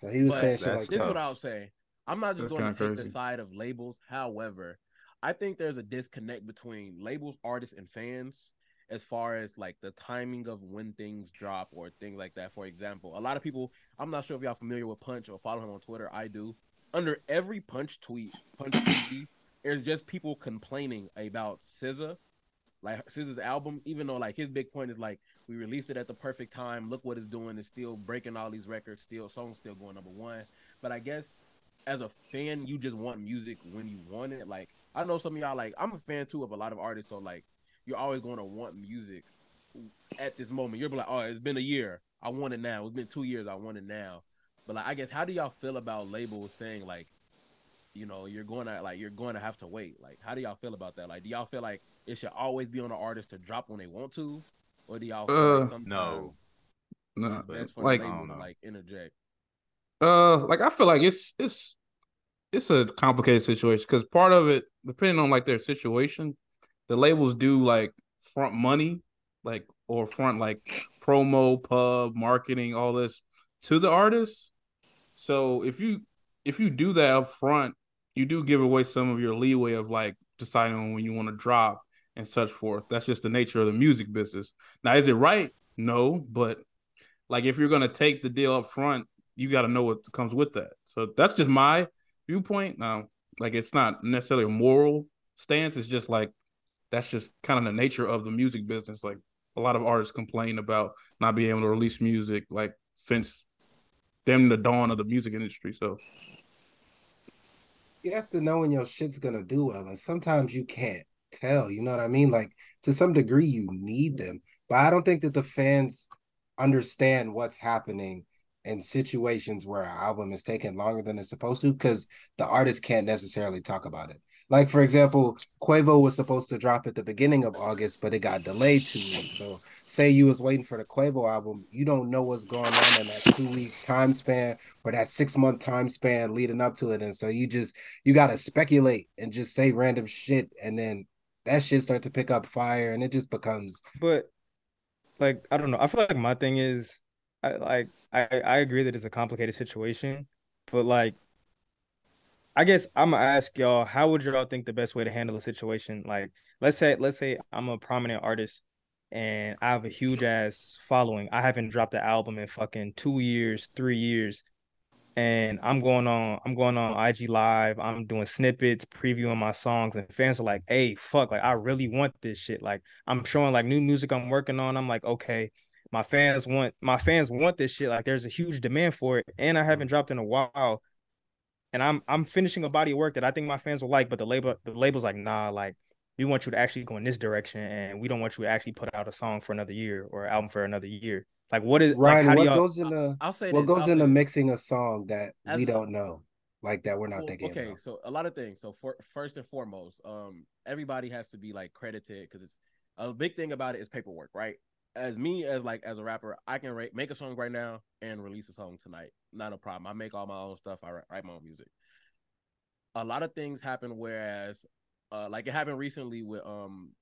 So he was But saying shit like this is what I'll say. I'm not just That's going to kinda take the side of labels. However, I think there's a disconnect between labels, artists, and fans as far as like the timing of when things drop or things like that. For example, a lot of people, I'm not sure if y'all familiar with Punch or follow him on Twitter. I do. Under every Punch tweet, Punch TV, there's just people complaining about SZA, like SZA's album. Even though like his big point is like we released it at the perfect time. Look what it's doing. It's still breaking all these records. Still, songs still going number one. But I guess as a fan, you just want music when you want it. Like I know some of y'all like I'm a fan too of a lot of artists, so like you're always going to want music at this moment. You're like, oh, it's been a year, I want it now. It's been two years, I want it now. But like, I guess how do y'all feel about labels saying like, you know, you're going to like you're going to have to wait? Like, how do y'all feel about that? Like, do y'all feel like it should always be on the artist to drop when they want to, or do y'all feel Uh, like sometimes no. No. it's best for Like, the I don't know. like interject? Uh, like I feel like it's it's it's a complicated situation because part of it, depending on like their situation, the labels do like front money, like or front like promo, pub, marketing, all this to the artist. So if you if you do that up front, you do give away some of your leeway of like deciding on when you want to drop and such forth. That's just the nature of the music business. Now, is it right? No, but like if you're gonna take the deal up front, you got to know what comes with that. So that's just my viewpoint. Now, like it's not necessarily a moral stance. It's just like that's just kind of the nature of the music business. Like a lot of artists complain about not being able to release music, like since them the dawn of the music industry. So you have to know when your shit's gonna do well, and sometimes you can't tell. You know what I mean? Like to some degree, you need them, but I don't think that the fans understand what's happening in situations where an album is taking longer than it's supposed to because the artist can't necessarily talk about it. Like for example, Quavo was supposed to drop at the beginning of August, but it got delayed two weeks. So say you was waiting for the Quavo album, you don't know what's going on in that two week time span or that six month time span leading up to it, and so you just you gotta speculate and just say random shit, and then that shit start to pick up fire, and it just becomes But like I don't know. I feel like my thing is I like I I agree that it's a complicated situation, but like I guess I'm gonna ask y'all, how would y'all think the best way to handle a situation? Like, let's say, let's say I'm a prominent artist and I have a huge ass following. I haven't dropped an album in fucking two years, three years, and I'm going on, I'm going on IG Live. I'm doing snippets, previewing my songs, and fans are like, "Hey, fuck! Like, I really want this shit. Like, I'm showing like new music I'm working on. I'm like, okay." My fans want my fans want this shit. Like there's a huge demand for it, and I haven't dropped in a while and I'm I'm finishing a body of work that I think my fans will like, but the label the label's like, nah, like we want you to actually go in this direction, and we don't want you to actually put out a song for another year or album for another year. Like, what is Ryan? like, what goes into I'll say what this, goes I'll into say- mixing a song that we a- don't know, like that we're not Well, thinking okay, about? so a lot of things. So for, first and foremost, um, everybody has to be like credited because it's a big thing about it is paperwork, right? As me as like as a rapper, I can rate, make a song right now and release a song tonight. Not a problem. I make all my own stuff. I write, write my own music. A lot of things happen, whereas, uh, like it happened recently with um,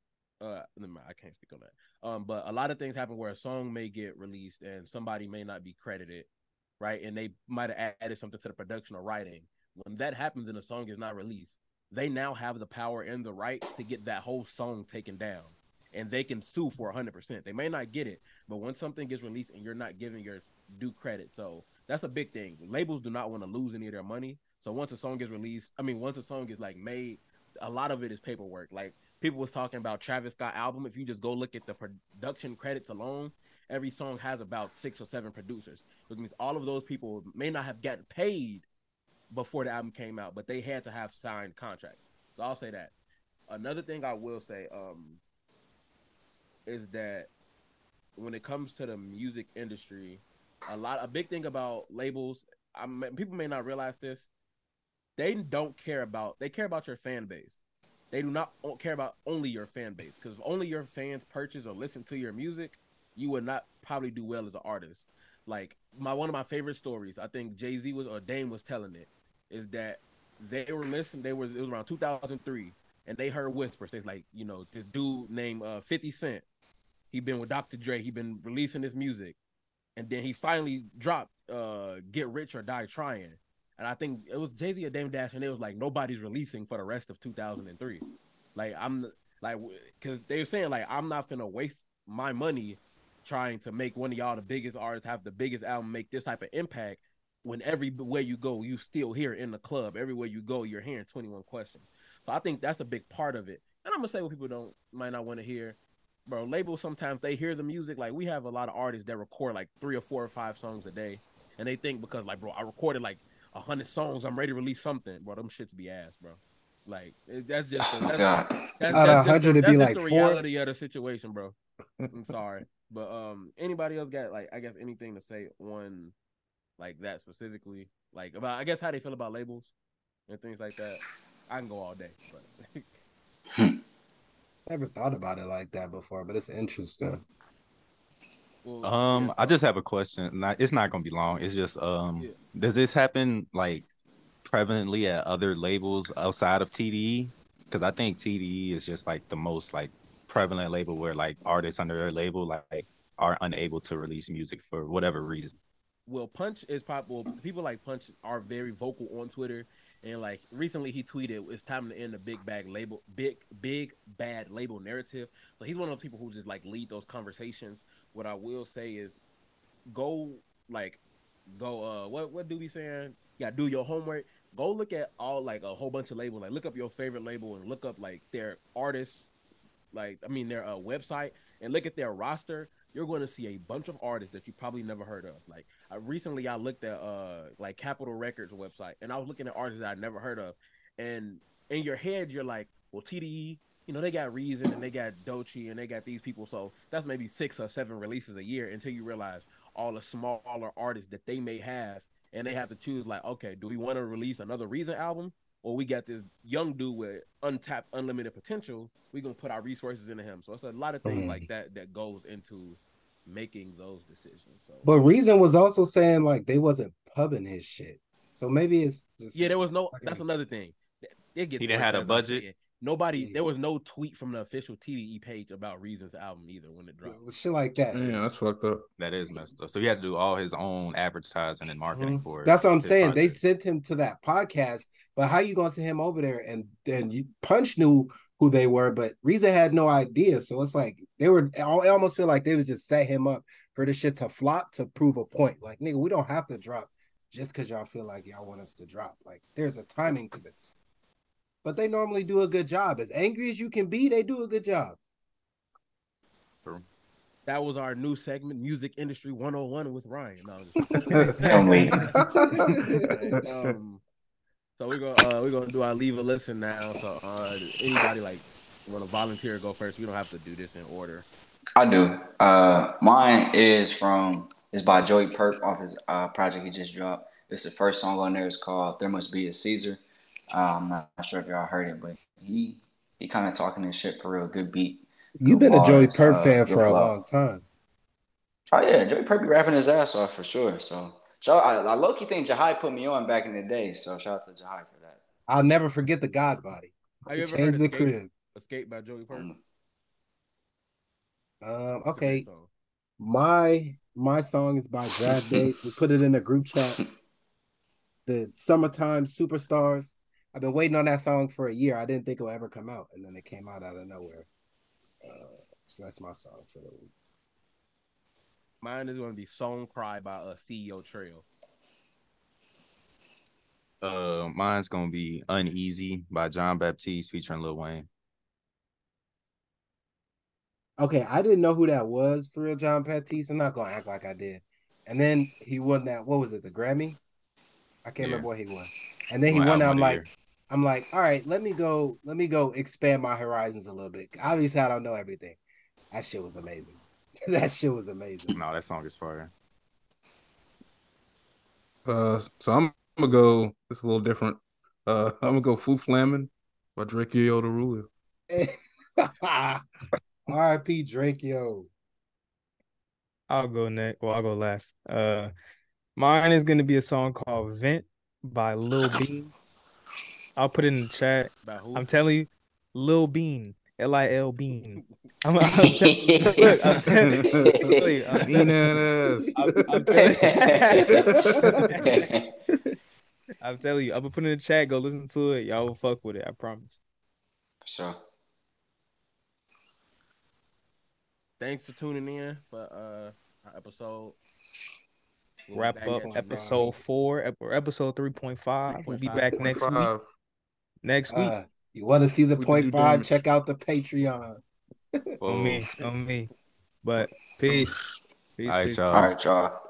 uh, I can't speak on that. Um, but a lot of things happen where a song may get released and somebody may not be credited, right? And they might have added something to the production or writing when that happens and a song is not released, they now have the power and the right to get that whole song taken down. And they can sue for 100%. They may not get it, but when something gets released and you're not giving your due credit, so that's a big thing. Labels do not want to lose any of their money. So once a song gets released, I mean, once a song is like made, a lot of it is paperwork. Like people was talking about Travis Scott album. If you just go look at the production credits alone, every song has about six or seven producers, which means all of those people may not have gotten paid before the album came out, but they had to have signed contracts. So I'll say that. Another thing I will say um, is that when it comes to the music industry, a lot a big thing about labels. I people may not realize this. They don't care about they care about your fan base. They do not care about only your fan base because if only your fans purchase or listen to your music, you would not probably do well as an artist. Like my one of my favorite stories, I think Jay Z was or Dame was telling it, is that they were listening. They was it was around 2003, and they heard whispers. They like, you know, this dude named uh, 50 Cent. He been with Dr. Dre. He been releasing his music, and then he finally dropped uh, "Get Rich or Die Trying." And I think it was Jay Z or Dame Dash, and it was like nobody's releasing for the rest of 2003. Like I'm like because they were saying like I'm not gonna waste my money trying to make one of y'all the biggest artists have the biggest album make this type of impact when everywhere you go you still hear in the club everywhere you go you're hearing 21 questions so i think that's a big part of it and i'm gonna say what people don't might not want to hear bro labels sometimes they hear the music like we have a lot of artists that record like three or four or five songs a day and they think because like bro i recorded like a hundred songs i'm ready to release something bro them shits be ass bro like that's just Oh the, my that's, god. that's, Out of that's just 100 the, it'd be like the four. reality of the situation, bro. I'm sorry, but um, anybody else got like I guess anything to say on like that specifically, like about I guess how they feel about labels and things like that. I can go all day, but Never thought about it like that before, but it's interesting. well, Um, yeah, I just have a question. Not, it's not gonna be long. It's just um, Yeah. does this happen like prevalently at other labels outside of TDE? Because I think TDE is just like the most like prevalent label where like artists under their label like are unable to release music for whatever reason. well, Punch is probably well, people like Punch are very vocal on Twitter, and like recently he tweeted, "It's time to end the big bag label, big big bad label narrative." So he's one of those people who just like lead those conversations. What I will say is, go like, go uh, what what do we saying? Yeah, do your homework. Go look at all like a whole bunch of labels. Like look up your favorite label and look up like their artists, like I mean their uh, website, and look at their roster. You're going to see a bunch of artists that you probably never heard of. Like I recently I looked at uh like Capitol Records website and I was looking at artists that I never heard of. And in your head you're like, well TDE, you know, they got Reason and they got Doechii and they got these people. So that's maybe six or seven releases a year until you realize all the smaller artists that they may have and they have to choose like, okay, do we want to release another Reason album? Or we got this young dude with untapped, unlimited potential. We're gonna put our resources into him. So it's a lot of things Mm. like that that goes into making those decisions. So But Reason was also saying like they wasn't pubbing his shit. So maybe it's just yeah, there was no. Okay. That's another thing. It gets He didn't worse have a as I'm budget? Saying. nobody there was no tweet from the official TDE page about Reasons album either when it dropped. Shit like that. Yeah, that's fucked up. That is messed up. So he had to do all his own advertising and marketing Mhm. for it. That's what I'm his saying. They sent him to that podcast, but how you gonna send him over there and then you Punch knew who they were, but Reason had no idea. So it's like they were. I almost feel like they was just set him up for this shit to flop to prove a point. Like nigga, we don't have to drop just because y'all feel like y'all want us to drop. Like there's a timing to this. But they normally do a good job. As angry as you can be, they do a good job. That was our new segment, Music Industry 101 with Ryan. No, I'm just- Can't wait. um, so we're gonna uh, we're gonna do our leave a listen now. So uh, anybody like want to volunteer go first? We don't have to do this in order. I do. Uh, mine is from is by Joey Perk off his uh, project he just dropped. It's the first song on there. It's called "There Must Be a Caesar." Uh, I'm not sure if y'all heard it, but he he kind of talking this shit for real. Good beat. You've been a Joey Bars, Perk uh, fan good for a flow. long time. Oh yeah, Joey Purp be rapping his ass off for sure. So, so I, I low key think Jahai put me on back in the day. So shout out to Jahai for that. I'll never forget the God Body. Have you ever Change heard the Escape, crib. Escape by Joey Purp? Mm. Um, It's a great okay. My my song is by Draft Day. We put it in a group chat. The summertime superstars. I've been waiting on that song for a year. I didn't think it would ever come out, and then it came out out of nowhere. Uh, so that's my song for the week. Mine is going to be "Song Cry" by uh, CEO Trayle. Uh, mine's gonna be "Uneasy" by Jon Batiste featuring Lil Wayne. Okay, I didn't know who that was for real, Jon Batiste. I'm not gonna act like I did. And then he won that. What was it? The Grammy? I can't Yeah. remember what he won. And then he My won. album I'm like, year. I'm like, all right, let me go, let me go expand my horizons a little bit. Obviously, I don't know everything. That shit was amazing. that shit was amazing. no, that song is fire. Uh, so I'm, gonna go. It's a little different. Uh, I'm gonna go "Flu Flamming" by Drakeo the Ruler. R.I.P. Drake, yo. I'll go next. Well, I'll go last. Uh, mine is gonna be a song called "Vent" by Lil Bean. I'll put it in the chat. Who? I'm telling you, Lil Bean, L I L Bean. I'm, I'm telling look, I'm telling you, I'm telling- that ass. I'm, I'm telling I'm telling you, I'm gonna put it in the chat. Go listen to it. Y'all will fuck with it. I promise. For sure. Thanks for tuning in for uh our episode. We'll Wrap up at you episode four or episode three point five. We'll be 3.5. back next week. Five. Next week. Uh, you want to see the We can point do five? damage. Check out the Patreon. on me, on me. But peace. Peace. All right, peace. y'all. All right, y'all.